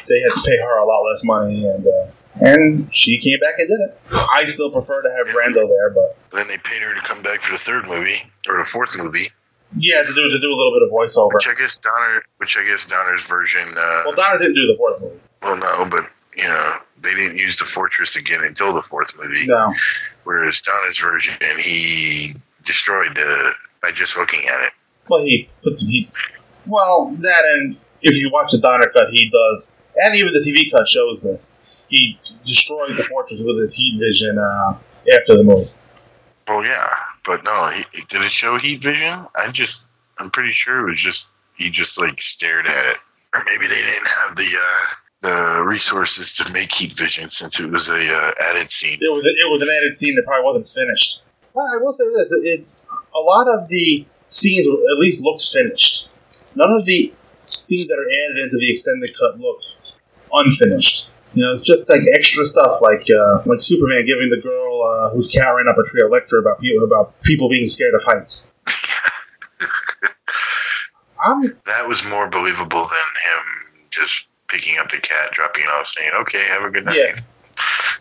they had to pay her a lot less money, and uh, and she came back and did it. I still prefer to have Brando there, but Then they paid her to come back for the third movie or the fourth movie, yeah, to do to do a little bit of voiceover. which I guess Donner, which I guess Donner's version. Uh, Well, Donner didn't do the fourth movie. well, no, but you know they didn't use the fortress again until the fourth movie. No, Whereas Donner's version, he destroyed the by just looking at it. well, he put the he. Well, that and if you watch the Donner cut, he does, and even the TV cut shows this. He destroyed the fortress with his heat vision uh, after the movie. Well, yeah, but no, he, did it show heat vision? I just, I'm pretty sure it was just he just like stared at it, or maybe they didn't have the uh, the resources to make heat vision since it was a uh, added scene. it was it was an added scene that probably wasn't finished. But I will say this: it, it, a lot of the scenes at least looked finished. None of the scenes that are added into the extended cut look unfinished. You know, it's just like extra stuff, like uh, like Superman giving the girl uh, whose cat ran up a tree a lecture about people about people being scared of heights. I'm That was more believable than him just picking up the cat, dropping it off, saying, "Okay, have a good night." Yeah.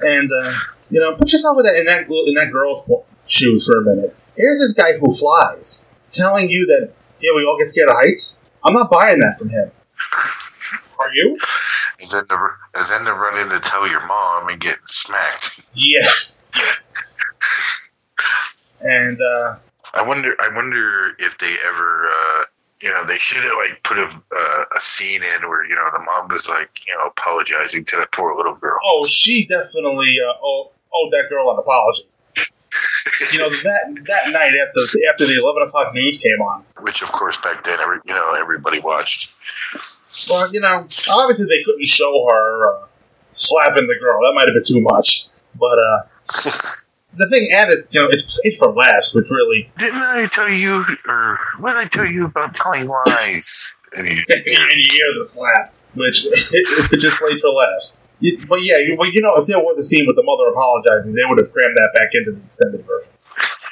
And uh, you know, put yourself in that in that in that girl's shoes for a minute. Here's this guy who flies, telling you that yeah, we all get scared of heights. I'm not buying that from him. Are you? And then the and then to run in to tell your mom and get smacked. Yeah. And uh, I wonder. I wonder if they ever, uh, you know, they should have like put a uh, a scene in where you know the mom was like, you know, apologizing to that poor little girl. oh, she definitely uh, oh, owed that girl an apology. You know that that night after after the eleven o'clock news came on. Which, of course, back then, every, you know, everybody watched. Well, you know, obviously they couldn't show her uh, slapping the girl. That might have been too much. But uh, the thing, it, you know, it's played for laughs, which really, Didn't I tell you, or what did I tell you about telling lies? And you hear the slap, which it, just played for laughs. You- But yeah, you, well, you know, if there was a scene with the mother apologizing, they would have crammed that back into the extended version.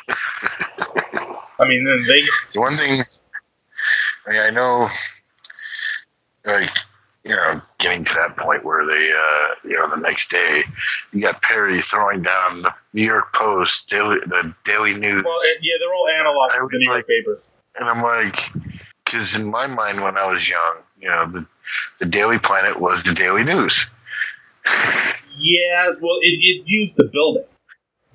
I mean, then they one thing, I mean, I know, like, you know, getting to that point where they, uh, you know, the next day, you got Perry throwing down the New York Post, Daily, the Daily News, Well, yeah, they're all analog of the New York like- papers. and I'm like, because in my mind when I was young, you know, the, the Daily Planet was the Daily News. Yeah, well, it, it used the building,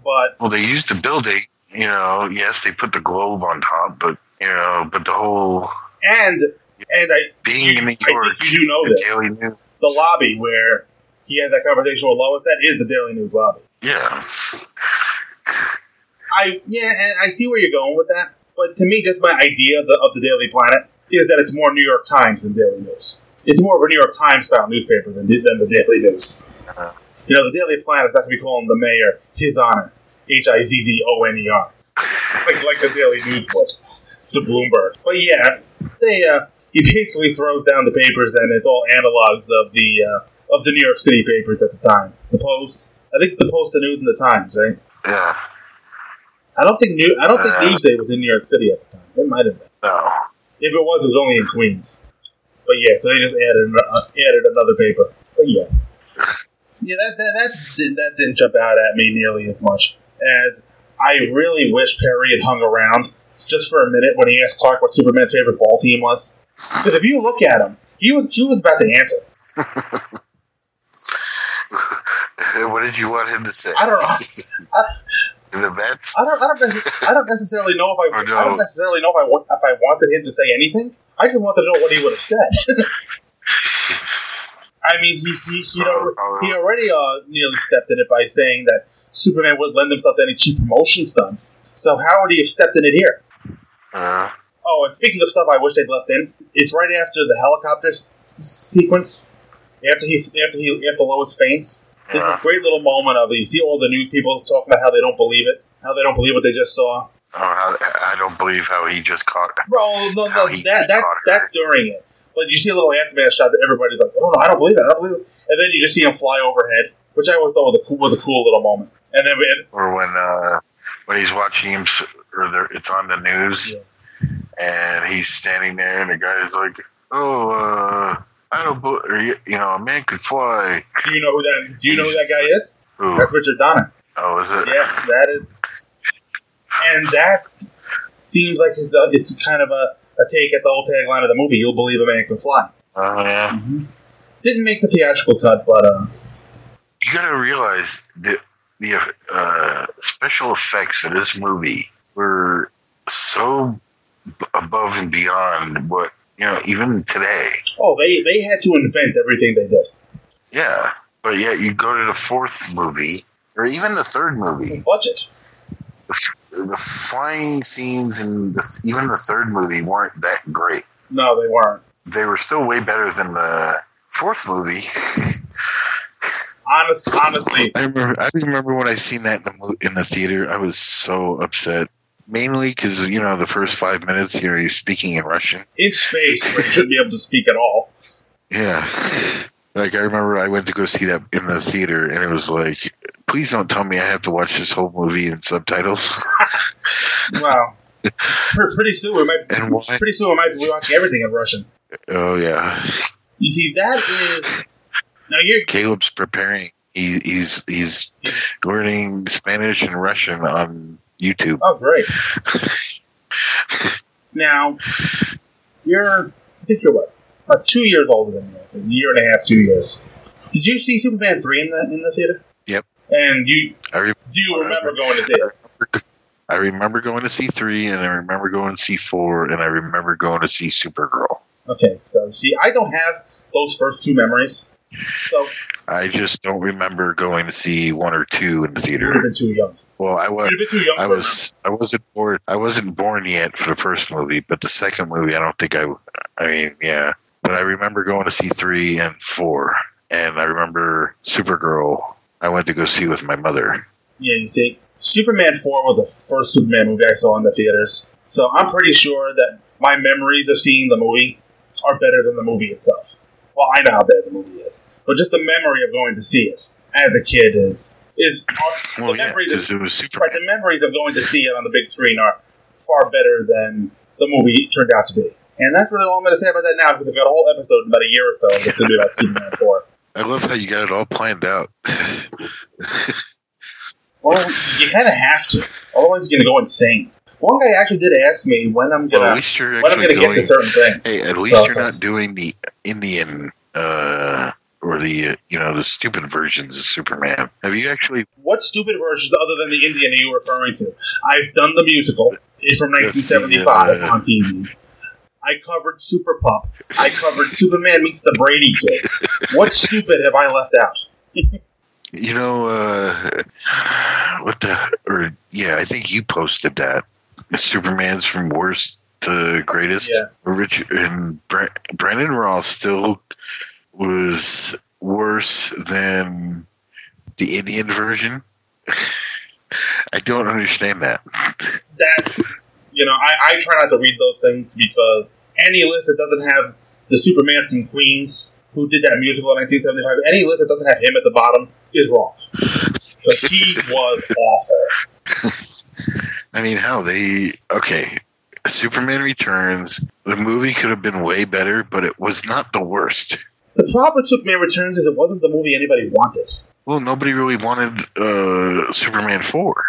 but Well, they used the building, you know. Yes, they put the globe on top, but you know, but the whole and and I being in New I York, think you do know the this. Daily News. The lobby where he had that conversation with Lois, that is the Daily News lobby. Yeah, I yeah, and I see where you're going with that. But to me, just my idea of the, of the Daily Planet is that it's more New York Times than Daily News. It's more of a New York Times style newspaper than, than the Daily News. Uh-huh. You know, the Daily Planet has to be calling the mayor His Honor, H I Z Z O N E R, like like the Daily News would to Bloomberg. But yeah, they uh, he basically throws down the papers, and it's all analogs of the uh, of the New York City papers at the time. The Post, I think the Post, the News, and the Times, right? yeah, I don't think new. I don't think Uh, Newsday was in New York City at the time. It might have been. no, If it was, it was only in Queens. But yeah, so they just added uh, added another paper. But yeah, yeah, that that that, that didn't jump out at me nearly as much as I really wish Perry had hung around just for a minute when he asked Clark what Superman's favorite ball team was. Because if you look at him, he was he was about to answer. what did you want him to say? I don't know. the Mets. I don't. I don't. I don't necessarily know if I. I don't necessarily know if I if I wanted him to say anything. I just wanted to know what he would have said. I mean, he he he, al- Oh, he already uh, nearly stepped in it by saying that Superman wouldn't lend himself to any cheap promotion stunts. So how would he have stepped in it here? Uh, Oh, and speaking of stuff I wish they'd left in, it's right after the helicopter sequence. After he after he after Lois faints, there's Yeah. a great little moment of it. You see all the news people talking about how they don't believe it, how they don't believe what they just saw. Oh, how, I don't believe how he just caught. Bro, no, no, that, that that's during it. But you see a little aftermath shot that everybody's like, "Oh no, I don't believe it, I don't believe it," and then you just see him fly overhead, which I always thought was a cool, was a cool little moment. And then we, Or when uh, when he's watching him, or there- it's on the news, and he's standing there, and the guy's like, "Oh, uh, I don't, bel- or, you know, a man could fly." do you know who that? Do you know who that guy is? Ooh. That's Richard Donner. Oh, is it? Yeah, that is, and that seems like it's, a, it's kind of a, a take at the old tagline of the movie. You'll believe a man can fly. Oh yeah. Didn't make the theatrical cut, but uh, You got to realize that the uh, special effects for this movie were so b- above and beyond what you know, even today. oh, they they had to invent everything they did. Yeah, but yet you go to the fourth movie, or even the third movie, Budget. The flying scenes in the, even the third movie weren't that great. No, they weren't. They were still way better than the fourth movie. Honest, honestly, I remember. I remember when I seen that in the in the theater. I was so upset, mainly because you know the first five minutes here he's speaking in Russian. in space where you shouldn't be able to speak at all. Yeah, like I remember I went to go see that in the theater, and it was like, please don't tell me I have to watch this whole movie in subtitles. Wow. Pretty soon we might. And why? Pretty soon we might be watching everything in Russian. oh yeah, You see, that is now you're Caleb's preparing. He, he's he's learning Spanish and Russian on YouTube. oh great. Now you're I think you're what about two years older than me. A year and a half, two years. Did you see Superman three in the in the theater? Yep. And you I re- do you remember going to see it? I remember going to see three, and I remember going to see four, and I remember going to see Supergirl. Okay, so see, I don't have those first two memories, so I just don't remember going to see one or two in the theater. been too young. Well, I was. You'd have been too young. I was. I wasn't born. I wasn't born yet for the first movie, but the second movie, I don't think I. I mean, yeah, but I remember going to see three and four, and I remember Supergirl. I went to go see with my mother. Yeah, you see, Superman 4 was the first Superman movie I saw in the theaters. So I'm pretty sure that my memories of seeing the movie are better than the movie itself. Well, I know how bad the movie is. But just the memory of going to see it as a kid is. is Well, the, yeah, memories because of, it was right, the memories of going to see it on the big screen are far better than the movie turned out to be. And that's really all I'm going to say about that now because I've got a whole episode in about a year or so that's going to be about Superman 4. I love how you got it all planned out. Well, you kind of have to. Otherwise, you're going to go insane. One guy actually did ask me when I'm gonna you're when I'm going to get to certain things. Hey, at least So- you're not doing the Indian uh, or the uh, you know the stupid versions of Superman. Have you actually? What stupid versions other than the Indian are you referring to? I've done the musical. From 1975 the, uh, on TV. I covered Super Pup. I covered Superman meets the Brady Kids. What stupid have I left out? You know uh, what the? Or yeah, I think you posted that. Superman's from worst to greatest. Yeah. Richard and Bre- Brandon Routh still was worse than the Indian version. I don't understand that. That's you know I, I try not to read those things because any list that doesn't have the Superman from Queens who did that musical in 1975, any list that doesn't have him at the bottom is wrong because he was awful. I mean, how they okay? Superman Returns. The movie could have been way better, but it was not the worst. The problem with Superman Returns is it wasn't the movie anybody wanted. Well, nobody really wanted uh, Superman four.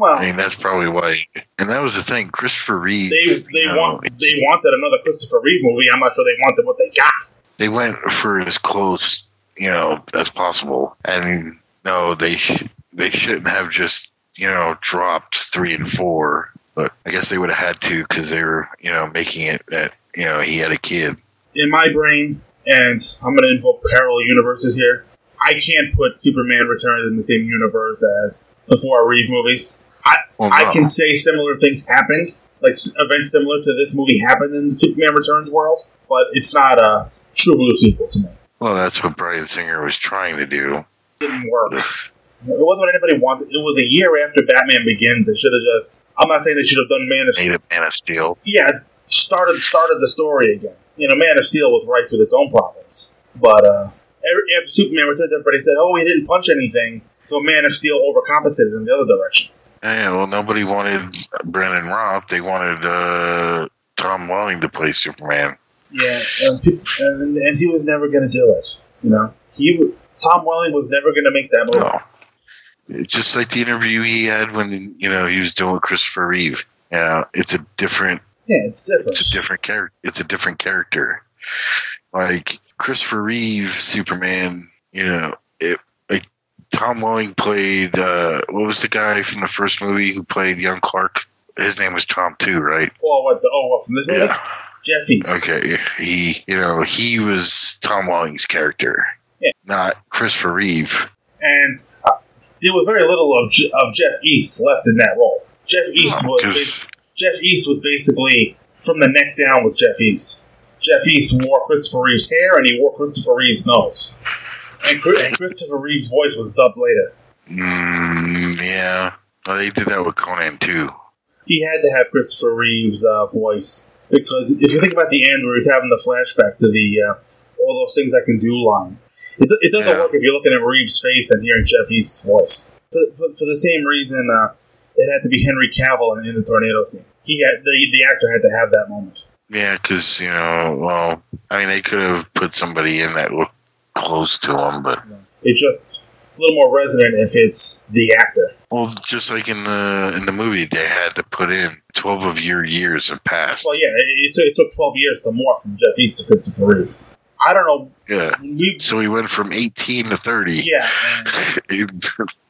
Well, I mean, that's probably why. And that was the thing. Christopher Reeve. they they you know, want they wanted another Christopher Reeve movie. I'm not sure they wanted what they got. they went for as close, you know, as possible. And no, they sh- they shouldn't have just you know dropped three and four. But I guess they would have had to because they were you know making it that you know he had a kid. In my brain, and I'm going to invoke parallel universes here. I can't put Superman Returns in the same universe as the four Reeve movies. I Well, I can say similar things happened, like events similar to this movie happened in the Superman Returns world, but it's not a true blue sequel to me. Well, that's what Bryan Singer was trying to do. It didn't work. This, It wasn't what anybody wanted. It was a year after Batman Begins. They should have just. I'm not saying they should have done Man of made a Man of Steel. yeah, started started the story again. You know, Man of Steel was rife with its own problems, but uh, every- after Superman Returns, everybody said, "Oh, he didn't punch anything," so Man of Steel overcompensated in the other direction. Yeah, well, nobody wanted Brandon Routh. They wanted uh, Tom Welling to play Superman. Yeah, and, and, and he was never going to do it. You know, he Tom Welling was never going to make that movie. No. It's just like the interview he had when you know he was doing Christopher Reeve. Yeah, it's a different, Yeah, it's different. it's a different character. It's a different character. Like Christopher Reeve, Superman. You know, it Tom Welling played. Uh, what was the guy from the first movie who played young Clark? His name was Tom too, right? Oh, what? The, oh, what from this movie? Yeah. Jeff East. Okay, he, you know, he was Tom Welling's character, Yeah. not Christopher Reeve. and uh, there was very little of, of Jeff East left in that role. Jeff East No, was bas- Jeff East was basically from the neck down with Jeff East. Jeff East wore Christopher Reeve's hair and he wore Christopher Reeve's nose, and, Chri- and Christopher Reeve's voice was dubbed later. Mm, yeah, well, they did that with Conan too. He had to have Christopher Reeve's uh, voice because if you think about the end where he's having the flashback to the uh, all those things I can do line, it, it doesn't Yeah. work if you're looking at Reeve's face and hearing Jeff East's voice. For, for, for the same reason, uh, it had to be Henry Cavill in, in the tornado scene. He had the the actor had to have that moment. Yeah, because you know, well, I mean, they could have put somebody in that looked close to him, but It's just a little more resonant if it's the actor. well, just like in the in the movie, they had to put in twelve of your years have passed. Well, yeah, it, it, took, 12 years to morph from Jeff East to Christopher Reeve. I don't know. Yeah, We, so he went from eighteen to thirty yeah, in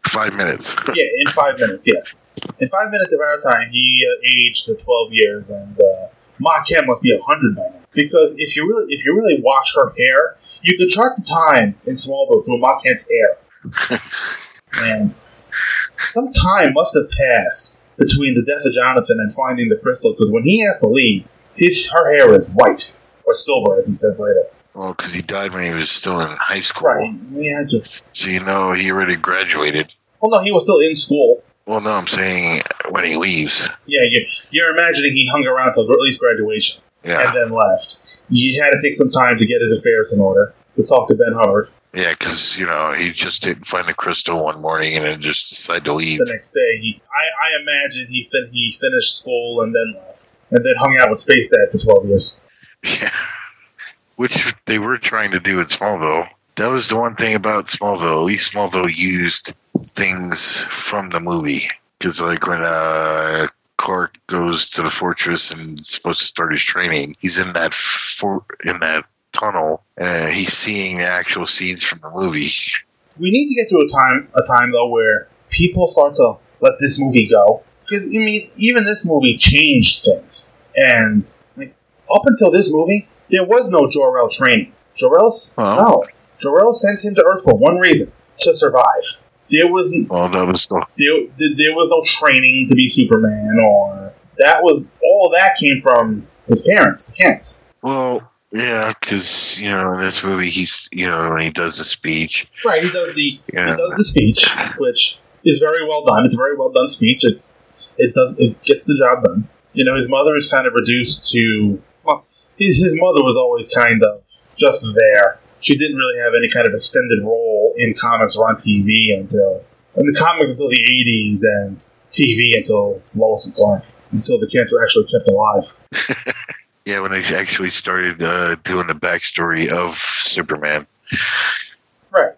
five minutes. yeah, in five minutes, yes. In five minutes of our time, he uh, aged to 12 years, and uh, Ma Kent must be 100 by now. Because if you really if you really watch her hair, you can chart the time in Smallville through Kent's hair. and some time must have passed between the death of Jonathan and finding the crystal, because when he has to leave, his her hair is white. Or silver, as he says later. Well, because he died when he was still in high school. Right. Yeah, just. So you know he already graduated. Well, no, he was still in school. Well, no, I'm saying when he leaves. Yeah, you, you're imagining he hung around till at least graduation. Yeah, and then left. He had to take some time to get his affairs in order to talk to Ben Hubbard yeah, because you know he just didn't find the crystal one morning and then just decided to leave. the next day. He, I, I imagine he fin- he finished school and then left, and then hung out with Space Dad for twelve years. Yeah. Which they were trying to do in Smallville. That was the one thing about Smallville. At least Smallville used things from the movie. Because, like, when uh, Clark goes to the fortress and is supposed to start his training, he's in that for- in that tunnel. Uh, he's seeing the actual scenes from the movie. We need to get to a time a time though where people start to let this movie go because I mean even this movie changed things and like up until this movie there was no Jor-El training. Jor-El's Oh. no Jor-El sent him to Earth for one reason to survive. There was Well, that was the there, there was no training to be Superman or that was all that came from his parents, the Kents. well, yeah, because you know in this movie he's you know when he does the speech, Right, he does the Yeah. he does the speech, which is very well done. It's a very well done speech. It's it does it gets the job done. You know, his mother is kind of reduced to well, his his mother was always kind of just there. She didn't really have any kind of extended role in comics or on TV until in the comics until the eighties and TV until Lois and Clark until the were actually kept alive. yeah, when they actually started uh, doing the backstory of Superman. Right,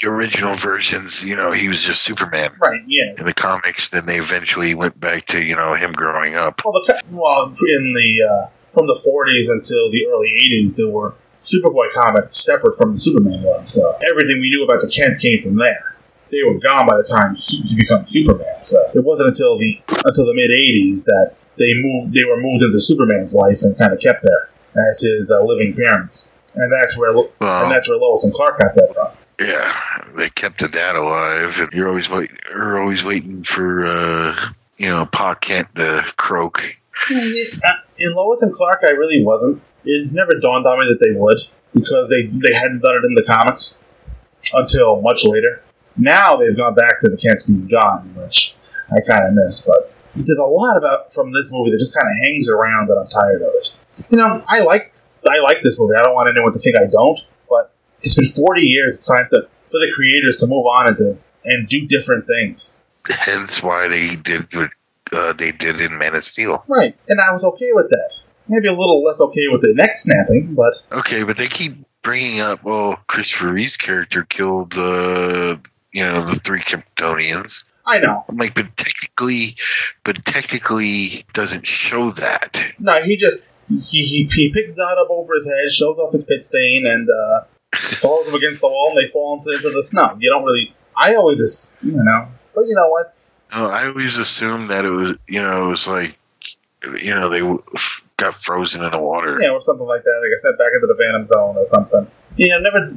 The original versions, you know, he was just Superman. right, yeah. In the comics, then they eventually went back to you know him growing up. Well, the, well, in the uh, from the '40s until the early '80s, there were Superboy comic separate from the Superman one. So everything we knew about the Kents came from there. They were gone by the time Su- he became Superman. So it wasn't until the until the mid '80s that they moved. They were moved into Superman's life and kind of kept there as his uh, living parents. And that's where Well- and that's where Lois and Clark got that from. Yeah, they kept the dad alive, and you're always wait, you're always waiting for uh, you know Pa Kent to croak. Uh, In Lois and Clark, I really wasn't. It never dawned on me that they would because they they hadn't done it in the comics until much later. Now they've gone back to the being gone, which I kind of miss. But there's a lot about from this movie that just kind of hangs around, and I'm tired of it. You know, I like I like this movie. I don't want anyone to think I don't, but it's been 40 years. It's time to, for the creators to move on and to and do different things. Hence why they did what uh, they did in Man of Steel. Right, and I was okay with that. Maybe a little less okay with the neck snapping, but Okay, but they keep bringing up. Well, Christopher Reeve's character killed uh, you know the three Kryptonians. I know. I'm like, but technically, but technically doesn't show that. No, he just he, he, he picks that up over his head, shows off his pit stain, and uh, falls them against the wall, and they fall into, into the snow. You don't really. I always, just, you know, but you know what? Oh, I always assumed that it was, you know, it was like, you know, they got frozen in the water. Yeah, or something like that. Like I said, back into the Phantom Zone or something. Yeah, know, never.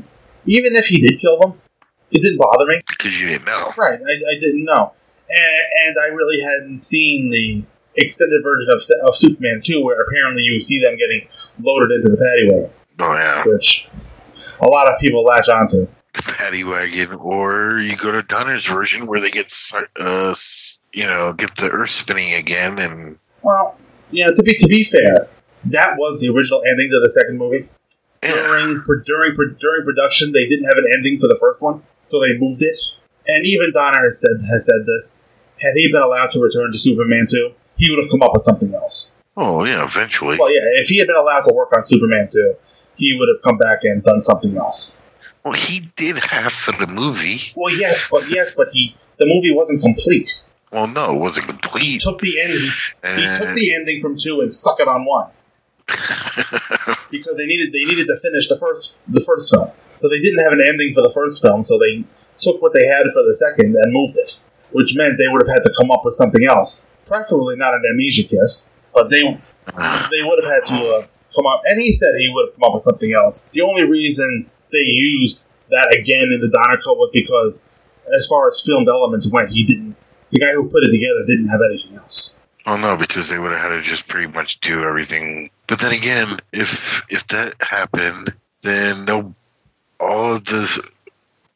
Even if he did kill them, it didn't bother me. Because you didn't know. Right, I, I didn't know, and, and I really hadn't seen the extended version of, of Superman 2, where apparently you see them getting loaded into the paddy wagon, Oh yeah, which a lot of people latch onto. the paddy wagon, or you go to Donner's version where they get, uh, you know, get the Earth spinning again, and Well, yeah. To be to be fair, that was the original ending to the second movie. During during during production, they didn't have an ending for the first one, so they moved it. And even Donner has said has said this. Had he been allowed to return to Superman two, he would have come up with something else. oh yeah, eventually. Well, yeah, if he had been allowed to work on Superman two, he would have come back and done something else. Well, he did half of the movie. Well, yes, but yes, but he the movie wasn't complete. Well, no, it wasn't He complete. took the end. He, he took the ending from two and stuck it on one. because they needed they needed to finish the first the first film. So they didn't have an ending for the first film, so they took what they had for the second and moved it, which meant they would have had to come up with something else, preferably not an amnesia kiss, but they they would have had to uh, come up. And he said he would have come up with something else. The only reason they used that again in the Donner Cut was because, as far as filmed elements went, he didn't. The guy who put it together didn't have anything else. Oh no, because they would have had to just pretty much do everything. But then again, if if that happened, then no, all of this,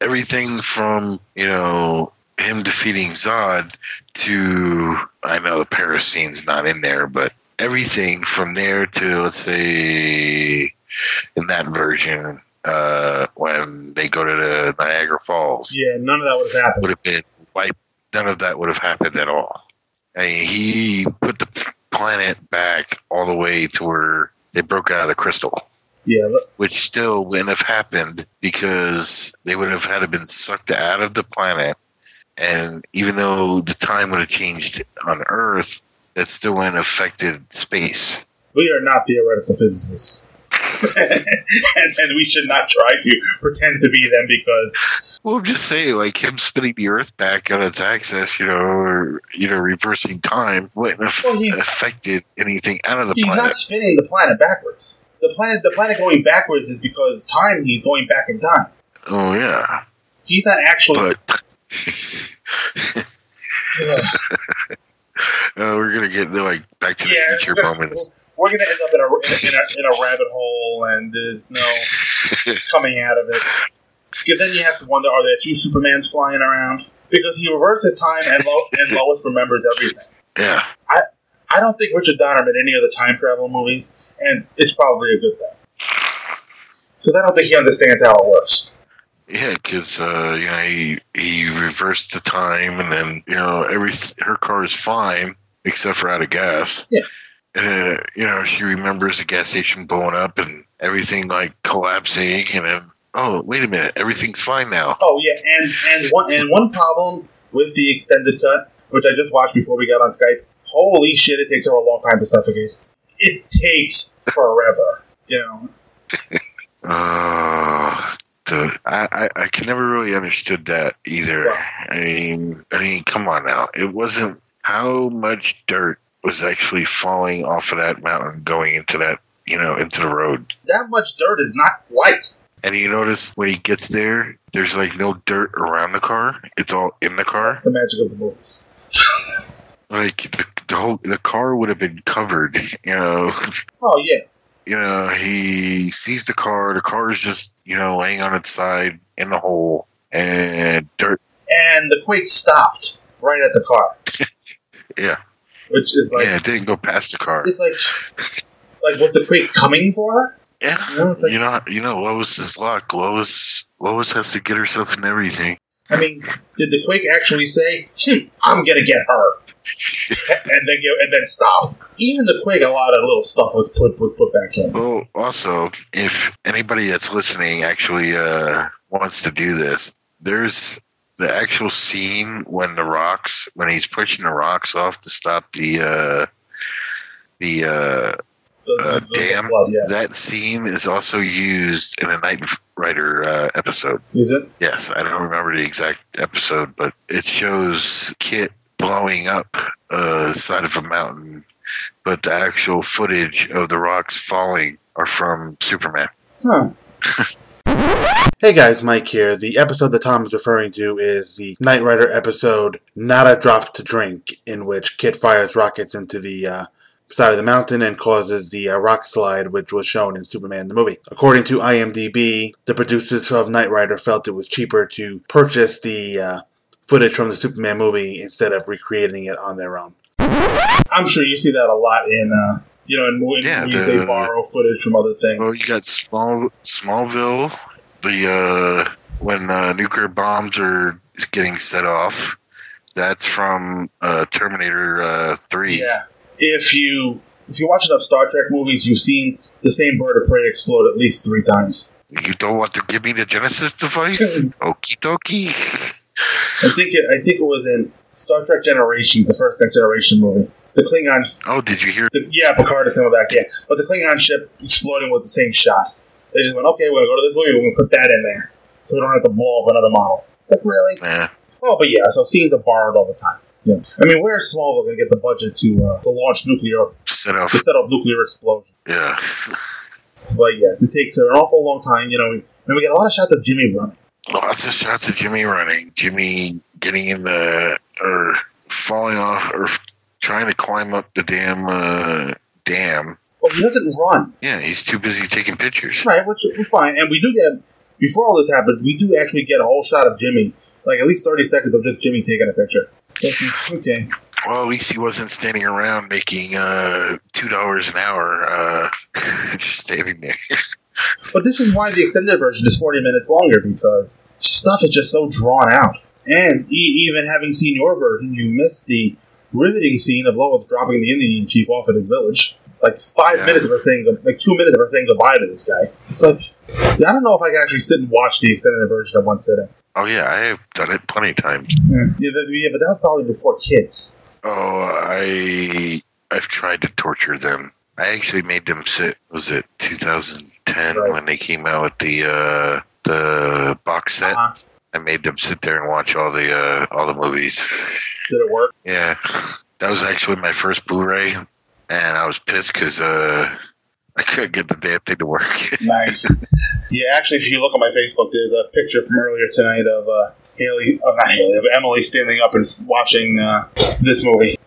everything from you know him defeating Zod to I know the Paris scene's not in there, but everything from there to let's say in that version uh, when they go to the Niagara Falls Yeah, none of that would have happened. would have been wiped. None of that would have happened at all. I mean, he put the planet back all the way to where they broke out of the crystal. Yeah, which still wouldn't have happened because they would have had to been sucked out of the planet. And even though the time would have changed on Earth, that still wouldn't have affected space. we are not theoretical physicists. and, and we should not try to pretend to be them because Well, I'm just saying, like him spinning the Earth back on its axis, you know, or you know, reversing time wouldn't have Well, affected anything out of the he's planet. He's not spinning the planet backwards. The planet, the planet going backwards is because time. He's going back in time. oh yeah, He's not actually. but uh, we're gonna get like Back to the yeah, Future we're gonna, moments. we're gonna end up in a, in a in a rabbit hole, and there's no coming out of it. Because then you have to wonder: Are there two Supermans flying around? Because he reverses time, and, Lo- and Lois remembers everything. Yeah, I I don't think Richard Donner made any other time travel movies, and it's probably a good thing. Because I don't think he understands how it works. Yeah, because uh, you know he he reversed the time, and then you know every her car is fine except for out of gas. Yeah. Uh, you know she remembers the gas station blowing up and everything like collapsing, and then oh wait a minute, everything's fine now. Oh yeah, and and one and one problem with the extended cut, which I just watched before we got on Skype. Holy shit! It takes her a long time to suffocate. It takes forever. You know. Uh, the I, I I can never really understood that either. Wow. I mean, I mean, come on now, it wasn't how much dirt was actually falling off of that mountain going into that you know into the road. That much dirt is not white. And you notice when he gets there, there's like no dirt around the car. It's all in the car. That's the magic of the movies. Like the, the whole the car would have been covered. You know, Oh yeah. you know. He sees the car. The car is just you know laying on its side in the hole, and dirt. And the quake stopped right at the car. Yeah. Which is like yeah, it didn't go past the car. it's like like was the quake coming for her? Yeah, you know, you know, Lois is luck. Lois, Lois has to get herself in everything. I mean, did the quake actually say, "Hmm, "I'm gonna get her," and then go and then stop? Even the quake, a lot of little stuff was put was put back in. Well, also, if anybody that's listening actually uh, wants to do this, there's the actual scene when the rocks, when he's pushing the rocks off to stop the uh, the uh, The, uh, the- the dam. flood, yeah. That scene is also used in a Knight Rider uh, episode. Is it? Yes, I don't remember the exact episode, but it shows KITT blowing up uh, side of a mountain, but the actual footage of the rocks falling are from Superman. Huh. Hey guys, Mike here. The episode that Tom is referring to is the Knight Rider episode Not a Drop to Drink, in which KITT fires rockets into the uh, side of the mountain and causes the uh, rock slide, which was shown in Superman the movie. According to IMDb, the producers of Knight Rider felt it was cheaper to purchase the uh, footage from the Superman movie instead of recreating it on their own. I'm sure you see that a lot in uh, you know in movies. Yeah, the- they borrow footage from other things. Well, you got Small Smallville, the uh, when uh, nuclear bombs are getting set off. That's from uh, Terminator uh, Three. Yeah. If you if you watch enough Star Trek movies, you've seen the same bird of prey explode at least three times. You don't want to give me the Genesis device? Okie dokie. I think it, I think it was in Star Trek Generation, the first Next Generation movie. The Klingon, Oh, did you hear? the, yeah, Picard is coming back, yeah, but the Klingon ship exploding was the same shot. They just went, okay, we're gonna go to this movie, we're gonna put that in there, so we don't have to blow up another model. Like really? Oh, but yeah, so scenes are borrowed all the time. Yeah, I mean, where's Smallville gonna get the budget to uh, to launch nuclear set up. to set up nuclear explosion? Yeah. But yes, it takes an awful long time. You know, and we get a lot of shots of Jimmy running. Lots of shots of Jimmy running. Jimmy getting in the or falling off or trying to climb up the damn uh, dam. Well, he doesn't run. Yeah, he's too busy taking pictures. Right, which is fine. And we do get, before all this happens, we do actually get a whole shot of Jimmy, like at least 30 seconds of just Jimmy taking a picture. Okay. Well, at least he wasn't standing around making uh, two dollars an hour, uh, just standing there. But this is why the extended version is 40 minutes longer, because stuff is just so drawn out. And e- even having seen your version, you missed the riveting scene of Lois dropping the Indian chief off at his village. like five Yeah. minutes of her saying, like two minutes of her saying goodbye to this guy. It's like, I don't know if I can actually sit and watch the extended version of one sitting. Oh yeah, I have done it plenty of times. Yeah, yeah, but that was probably before kids. Oh, I I've tried to torture them. I actually made them sit. Was it 2010 Right. when they came out with the uh, the box set? Uh-huh. I made them sit there and watch all the uh, all the movies. Did it work? yeah, that was actually my first Blu-ray, and I was pissed because uh, I couldn't get the damn thing to work. Nice. yeah, actually, if you look on my Facebook, there's a picture from earlier tonight of uh, Haley, oh, not Haley, of Emily standing up and watching uh, this movie.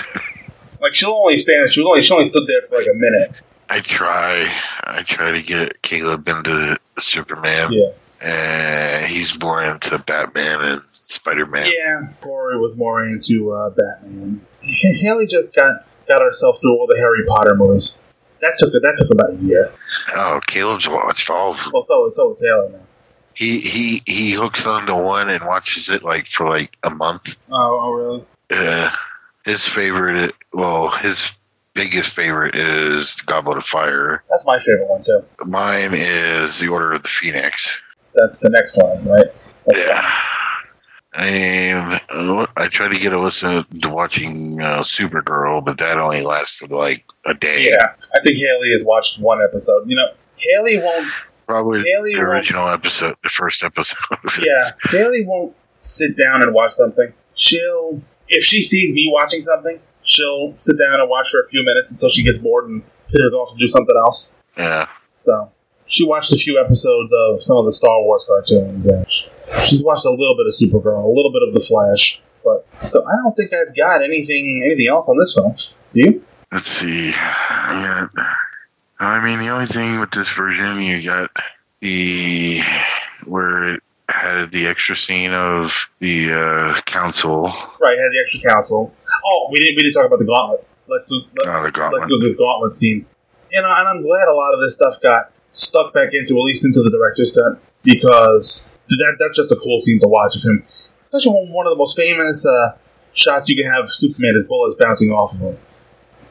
like she'll only stand, she was only she only stood there for like a minute. I try, I try to get Caleb into Superman. Yeah. and he's more into Batman and Spider Man. Yeah, Corey was more into uh, Batman. Haley just got got herself through all the Harry Potter movies. That took that took about a year. Oh, Caleb's watched all of them. Well, so so was Haley now. He he he hooks onto one and watches it like for like a month. Oh, oh really? Uh, his favorite, well, his biggest favorite is Goblet of Fire. That's my favorite one too. Mine is The Order of the Phoenix. That's the next one, right? That's Yeah. And uh, I tried to get Alyssa to watching uh, Supergirl, but that only lasted like a day. Yeah, I think Haley has watched one episode. You know, Haley won't. Probably Haley the original episode, the first episode. Yeah, Haley won't sit down and watch something. She'll, if she sees me watching something, she'll sit down and watch for a few minutes until she gets bored and pitters off do something else. yeah. So she watched a few episodes of some of the Star Wars cartoons. And she's watched a little bit of Supergirl, a little bit of The Flash, but so I don't think I've got anything anything else on this film. Do you? Let's see. Yeah. I mean, the only thing with this version, you got the where it had the extra scene of the uh, council. Right, had the extra council. Oh, we didn't we didn't talk about the gauntlet. Let's let, Oh, the let's gauntlet. go to this gauntlet scene. You know, and I'm glad a lot of this stuff got stuck back into at least into the director's cut because that that's just a cool scene to watch of him. Especially when one of the most famous uh, shots you can have Superman is bullets bouncing off of him.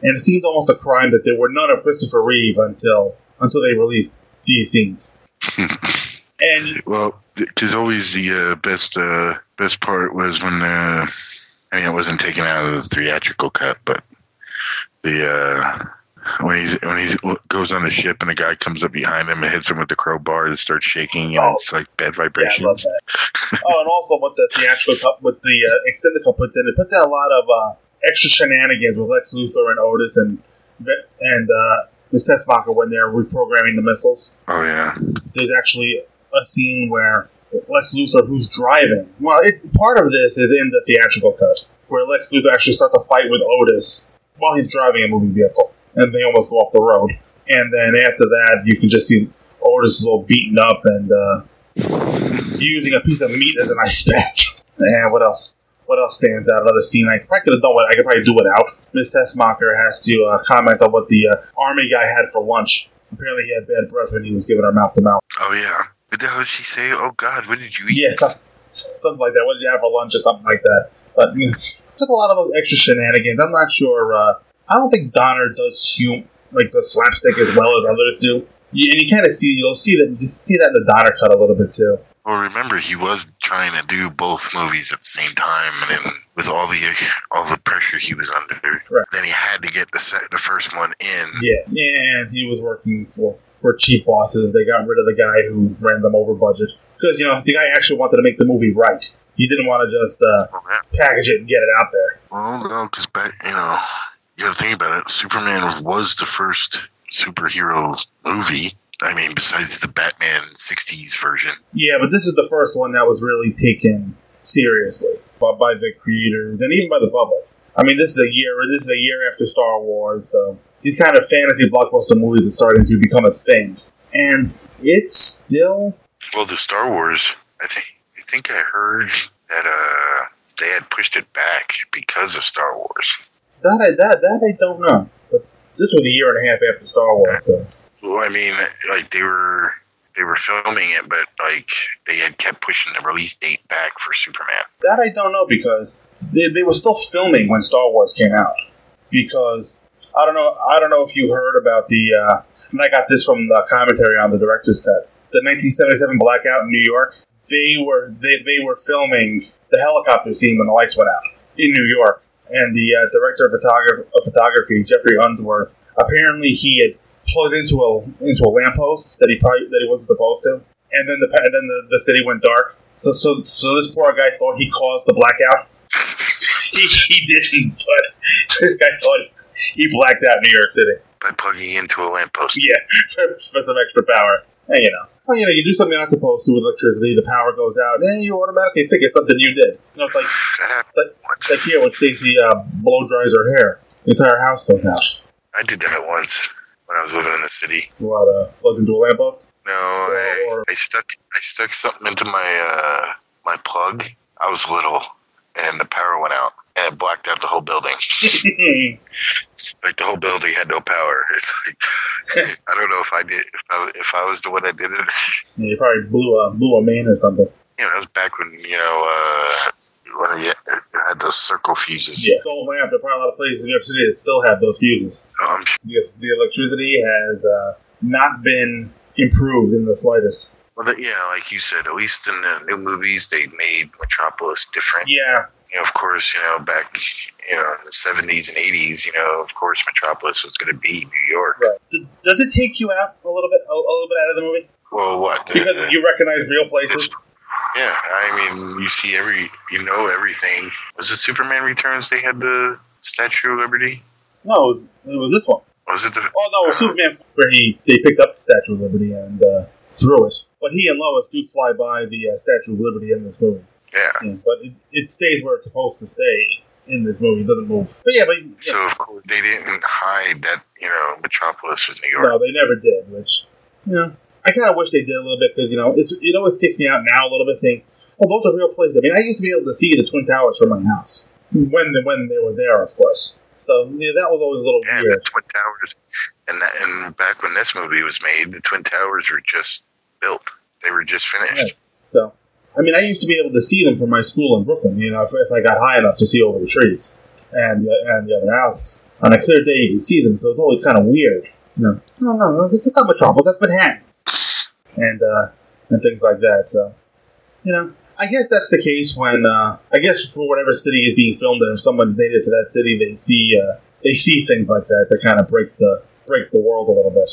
And it seemed almost a crime that there were none of Christopher Reeve until until they released these scenes. and Well, because always the uh, best uh, best part was when uh, I mean it wasn't taken out of the theatrical cut, but the uh, when he's when he goes on the ship and a guy comes up behind him and hits him with the crowbar and starts shaking and Oh. it's like bad Yeah, vibrations. that. oh, and also with the theatrical cut, with the uh, extended cut put in, it put in a lot of uh, extra shenanigans with Lex Luthor and Otis and and uh, Miss Tessmacher when they're reprogramming the missiles. Oh yeah, There's actually a scene where Lex Luthor, who's driving, well, it, part of this is in the theatrical cut, where Lex Luthor actually starts a fight with Otis while he's driving a moving vehicle, and they almost go off the road. And then after that, you can just see Otis is all beaten up and uh, using a piece of meat as an ice patch. And what else? What else stands out? Another scene I probably could have done. What I could probably do without. Miss Tessmacher has to uh, comment on what the uh, army guy had for lunch. Apparently, he had bad breath when he was giving her mouth to mouth. oh yeah. What the hell did she say? Oh God, what did you eat? Yeah, some, something like that. What did you have for lunch or something like that? But you know, just a lot of those extra shenanigans. I'm not sure. I don't think Donner does hum like the slapstick as well as others do. You, and you kind of see you'll see that you see that in the Donner cut a little bit too. Well, remember he was trying to do both movies at the same time, and then with all the all the pressure he was under, Right. then he had to get the set, the first one in. Yeah, yeah, and he was working for for cheap bosses. They got rid of the guy who ran them over budget because you know the guy actually wanted to make the movie right. He didn't want to just uh, Well, package it and get it out there. Well, no, because you know, you got to think about it. Superman was the first superhero movie. I mean, besides the Batman '60s version. Yeah, but this is the first one that was really taken seriously by, by the creators and even by the public. I mean, this is a year. This is a year after Star Wars, so these kind of fantasy blockbuster movies are starting to become a thing, and it's still Well, the Star Wars, I think, I think I heard that uh, they had pushed it back because of Star Wars. That I, that that I don't know. But this was a year and a half after Star Wars, so Well, I mean, like they were they were filming it, but like they had kept pushing the release date back for Superman. that I don't know because they, they were still filming when Star Wars came out. Because I don't know. I don't know if you heard about the. Uh, and I got this from the commentary on the director's cut. The 1977 blackout in New York. They were they, they were filming the helicopter scene when the lights went out in New York, and the uh, director of, photograph- of photography, Geoffrey Unsworth, apparently he had plugged into a into a lamppost that he probably that he wasn't supposed to, and then the and then the, the city went dark. So so so this poor guy thought he caused the blackout. he, he didn't, but this guy thought he blacked out New York City. by plugging into a lamppost. Yeah, for, for some extra power. And you know, oh, you know, you do something you're not supposed to with electricity, the power goes out, and you automatically think it's something you did. You know, it's like like, like here when Stacy uh, blow dries her hair, the entire house goes out. I did that once when I was living in the city. What uh, plugged into a lamppost? No, I, Or- I stuck I stuck something into my uh, my plug. I was little, and the power went out, and it blacked out the whole building. Like the whole building had no power. It's like I don't know if I did if I, if I was the one that did it. Yeah, you probably blew a blew a main or something. You know, that was back when you know uh, when we had those circle fuses. Yeah, don't laugh. There are probably a lot of places in New York City that still have those fuses. Um, The, the electricity has uh, not been improved in the slightest. well, yeah, like you said, at least in the new movies, they made Metropolis different. Yeah, you know, of course, you know, back, you know, in the seventies and eighties, you know, of course, Metropolis was going to be New York. right. Does it take you out a little bit, a, a little bit out of the movie Well, what? the- because you recognize real places? yeah, I mean, you see every, you know, everything. Was it Superman Returns? They had the Statue of Liberty. No, it was, it was this one. Was it the? Oh no, it was Superman where he they picked up the Statue of Liberty and uh, threw it. But he and Lois do fly by the uh, Statue of Liberty in this movie. Yeah. Yeah, but it, it stays where it's supposed to stay in this movie. It doesn't move. But yeah, but yeah, So of course they didn't hide that you know Metropolis was New York. no, they never did. Which you know, I kind of wish they did a little bit because you know it's, it always takes me out now a little bit. Saying, oh, those are real places. I mean, I used to be able to see the Twin Towers from my house when when they were there, of course. So yeah, that was always a little Yeah, weird. the Twin Towers, and that, and back when this movie was made, the Twin Towers were just built. They were just finished. Right. So, I mean, I used to be able to see them from my school in Brooklyn. You know, if, if I got high enough to see over the trees and the, and the other houses on a clear day, you can see them. So it's always kind of weird. You know, no, no, no, it's not Metropolis. That's Manhattan, and uh, and things like that. So, you know. I guess that's the case when uh, I guess for whatever city is being filmed in, if someone's native to that city, they see uh, they see things like that that kind of break the break the world a little bit.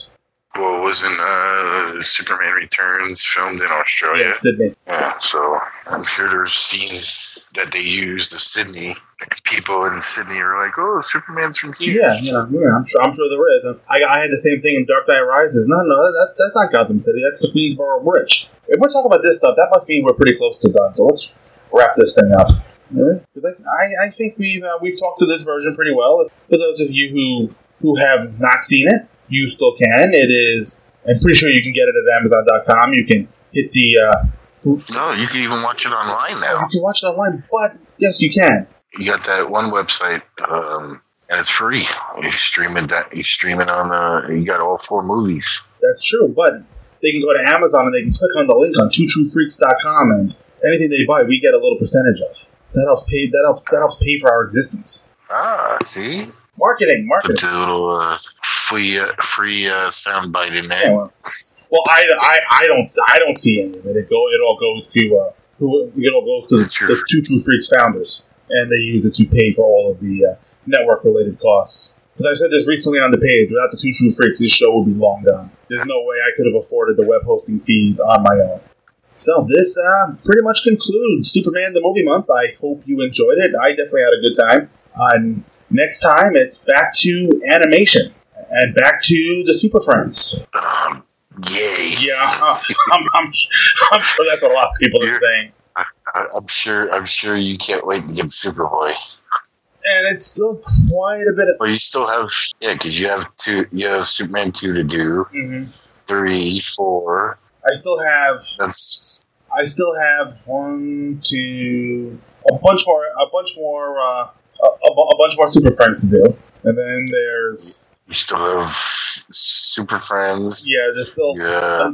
Well, wasn't uh, Superman Returns filmed in Australia? Yeah, Sydney. Yeah, so I'm sure there's scenes that they used of Sydney. People in Sydney are like, "Oh, Superman's from here." Yeah, know, yeah, I'm sure. I'm sure there is. I, I had the same thing in Dark Knight Rises. No, no, that, that's not Gotham City. That's the Queensboro Bridge. If we're talking about this stuff, that must mean we're pretty close to done. So let's wrap this thing up. All right? 'Cause I, I think we've uh, we've talked to this version pretty well. For those of you who who have not seen it, you still can. It is. I'm pretty sure you can get it at Amazon.com. You can hit the. Uh, No, you can even watch it online now. you can watch it online, but yes, you can. You got that one website, um, and it's free. You stream it. That you stream it on. Uh, you got all four movies. That's true, but they can go to Amazon and they can click on the link on twotruefreaks.com and anything they buy, we get a little percentage of. That helps pay. That helps. That helps pay for our existence. Ah, see, Marketing, put marketing. the little uh, free uh, free uh, sound bite in Yeah, there. well, well, I, I, I don't, I don't see any of it. It go, it all goes to, uh, who, it all goes to the, True. the Two True Freaks founders, and they use it to pay for all of the uh, network-related costs. Because I said this recently on the page, without the Two True Freaks, this show would be long gone. There's no way I could have afforded the web hosting fees on my own. So this uh, pretty much concludes Superman the Movie Month. I hope you enjoyed it. I definitely had a good time. Uh, next time, it's back to animation and back to the Super Friends. Um, yay! Yeah, I'm, I'm, I'm sure that's what a lot of people are saying. I, I'm sure. I'm sure you can't wait to get Superboy. And it's still quite a bit of. Well, you still have yeah, because you have two. You have Superman two to do. Mhm. Three, four. I still have. That's I still have one, two, a bunch more, a bunch more, uh, a, a, a bunch more Super Friends to do, and then there's you still have Super Friends. yeah, there's still Yeah.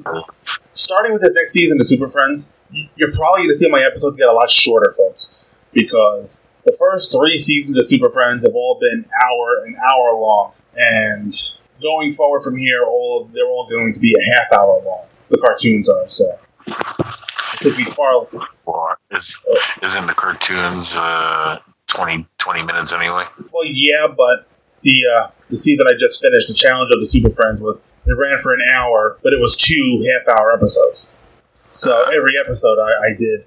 starting with this next season of Super Friends. You're probably going to see my episodes get a lot shorter, folks, because the first three seasons of Super Friends have all been hour an hour long. and going forward from here, all they're all going to be a half hour long. The cartoons are so. It could be far. Well, is, isn't the cartoons uh, 20, 20 minutes anyway? Well, yeah, but the uh, to see that I just finished the challenge of the Super Friends with it ran for an hour, but it was two half hour episodes. So every episode I, I did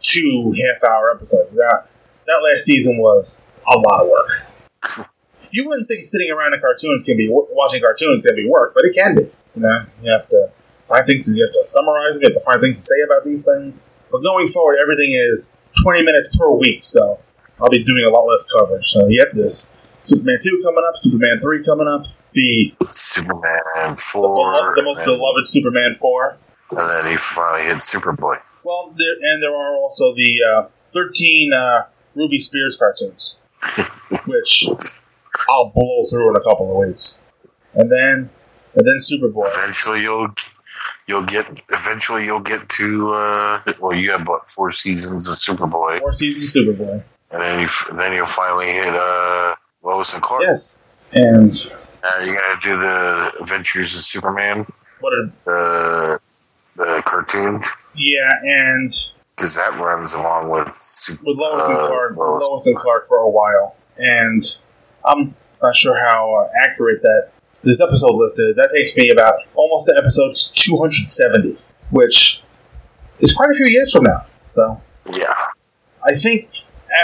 two half hour episodes. That that last season was a lot of work. You wouldn't think sitting around in cartoons can be watching cartoons can be work, but it can be. You know, you have to find things. You have to summarize them. You have to find things to say about these things. But going forward, everything is twenty minutes per week, so I'll be doing a lot less coverage. So yep, this Superman two coming up, Superman three coming up, the Superman the, 4, the most then, beloved Superman four. and then he finally hit Superboy. Well, there, and there are also the uh, 13 uh, Ruby Spears cartoons, which I'll blow through in a couple of weeks. And then, and then Superboy. Eventually, you'll you'll get eventually you'll get to uh, well, you have what four seasons of Superboy, Four seasons of Superboy. And then you then you'll finally hit uh, Lois and Clark. Yes. And Now you're gonna do the Adventures of Superman, what are, the the cartoon, yeah, and because that runs along with Super, with Lois and uh, Clark, Lois. Lois and Clark for a while. And I'm not sure how uh, accurate that this episode list is. That takes me about almost to episode 270, which is quite a few years from now. So Yeah, I think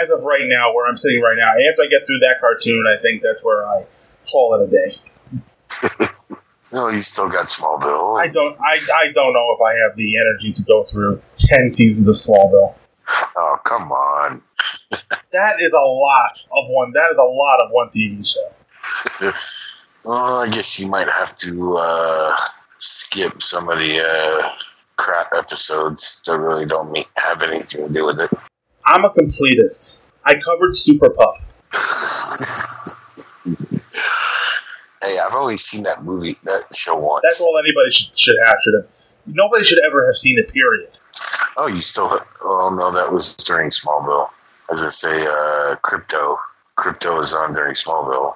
as of right now, where I'm sitting right now, after I get through that cartoon, I think that's where I call it a day. no, you still got Smallville. I don't, I, I don't know if I have the energy to go through ten seasons of Smallville. oh come on, That is a lot of one. That is a lot of one TV show. well, I guess you might have to uh, skip some of the uh, crap episodes that really don't mean, have anything to do with it. I'm a completist. I covered Super Pup. Hey, I've only seen that movie, that show once. That's all anybody should, should have. Should have. Nobody should ever have seen it. Period. Oh, you still? Oh no, that was during Smallville. As I say, uh, Krypto. Krypto was on during Smallville.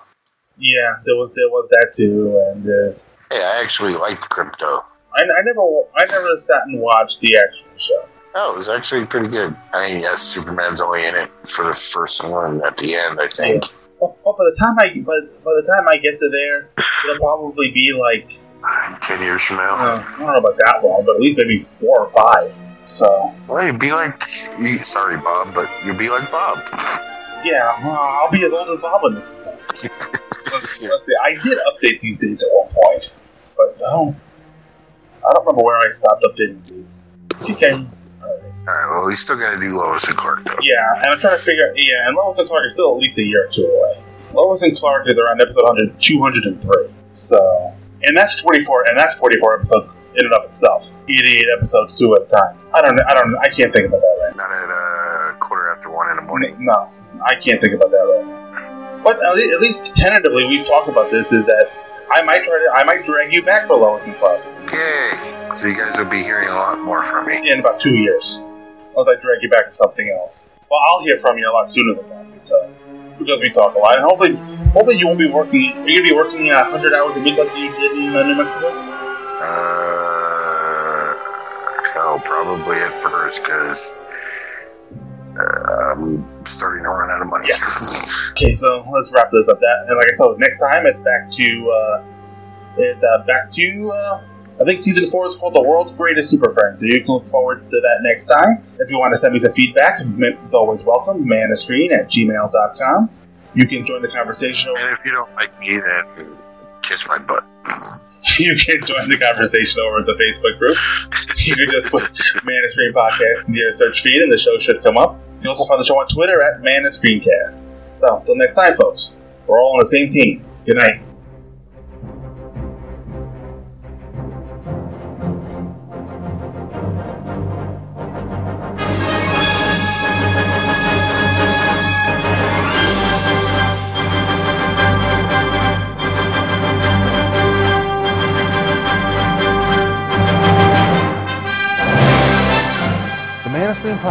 Yeah, there was there was that too, and there's. Hey, I actually liked Krypto. I, I never I never sat and watched the actual show. Oh, it was actually pretty good. I mean, yes, Superman's only in it for the first one at the end, I think. Well, well, by the time I by, by the time I get to there, it'll probably be like Ten years from now. uh, I don't know about that long, but at least maybe four or five. So well, you'd be like, sorry, Bob, but you'd be like Bob. yeah, well, I'll be as old as Bob in this. Let's, see. I did update these dates at one point, but no, I don't remember where I stopped updating these. Okay. All right, well, we still got to do Lois and Clark, though. Yeah, and I'm trying to figure. out... Yeah, and Lois and Clark is still at least a year or two away. Lois and Clark is around episode 100, 203. So, and that's 44, and that's 44 episodes in and of itself. 88 episodes, two at a time. I don't. I don't. I can't think about that right Not at uh, quarter after one in the morning. No, I can't think about that right now. But at least, at least tentatively, we've talked about this. Is that I might try to. I might drag you back for Lois and Clark Yay! So you guys will be hearing a lot more from me. in about two years, unless I drag you back to something else. Well, I'll hear from you a lot sooner than that because because we talk a lot, and hopefully, hopefully you won't be working. Are you gonna be working uh, hundred hours a week like you did in uh, New Mexico? Uh, hell, probably at first, because uh, I'm starting to run out of money. Okay, so let's wrap this up. That and like I said, next time it's back to uh, it's uh, back to uh, I think season four is called the World's Greatest Super Friends. So you can look forward to that next time. If you want to send me some feedback, it's always welcome. Manofscreen at gmail.com. You can join the conversation over and if you don't like me, then kiss my butt. you can join the conversation over at the Facebook group. You can just put Man and Screen Podcast into your search feed and the show should come up. You can also find the show on Twitter at Man and Screencast. So, until next time, folks, we're all on the same team. Good night.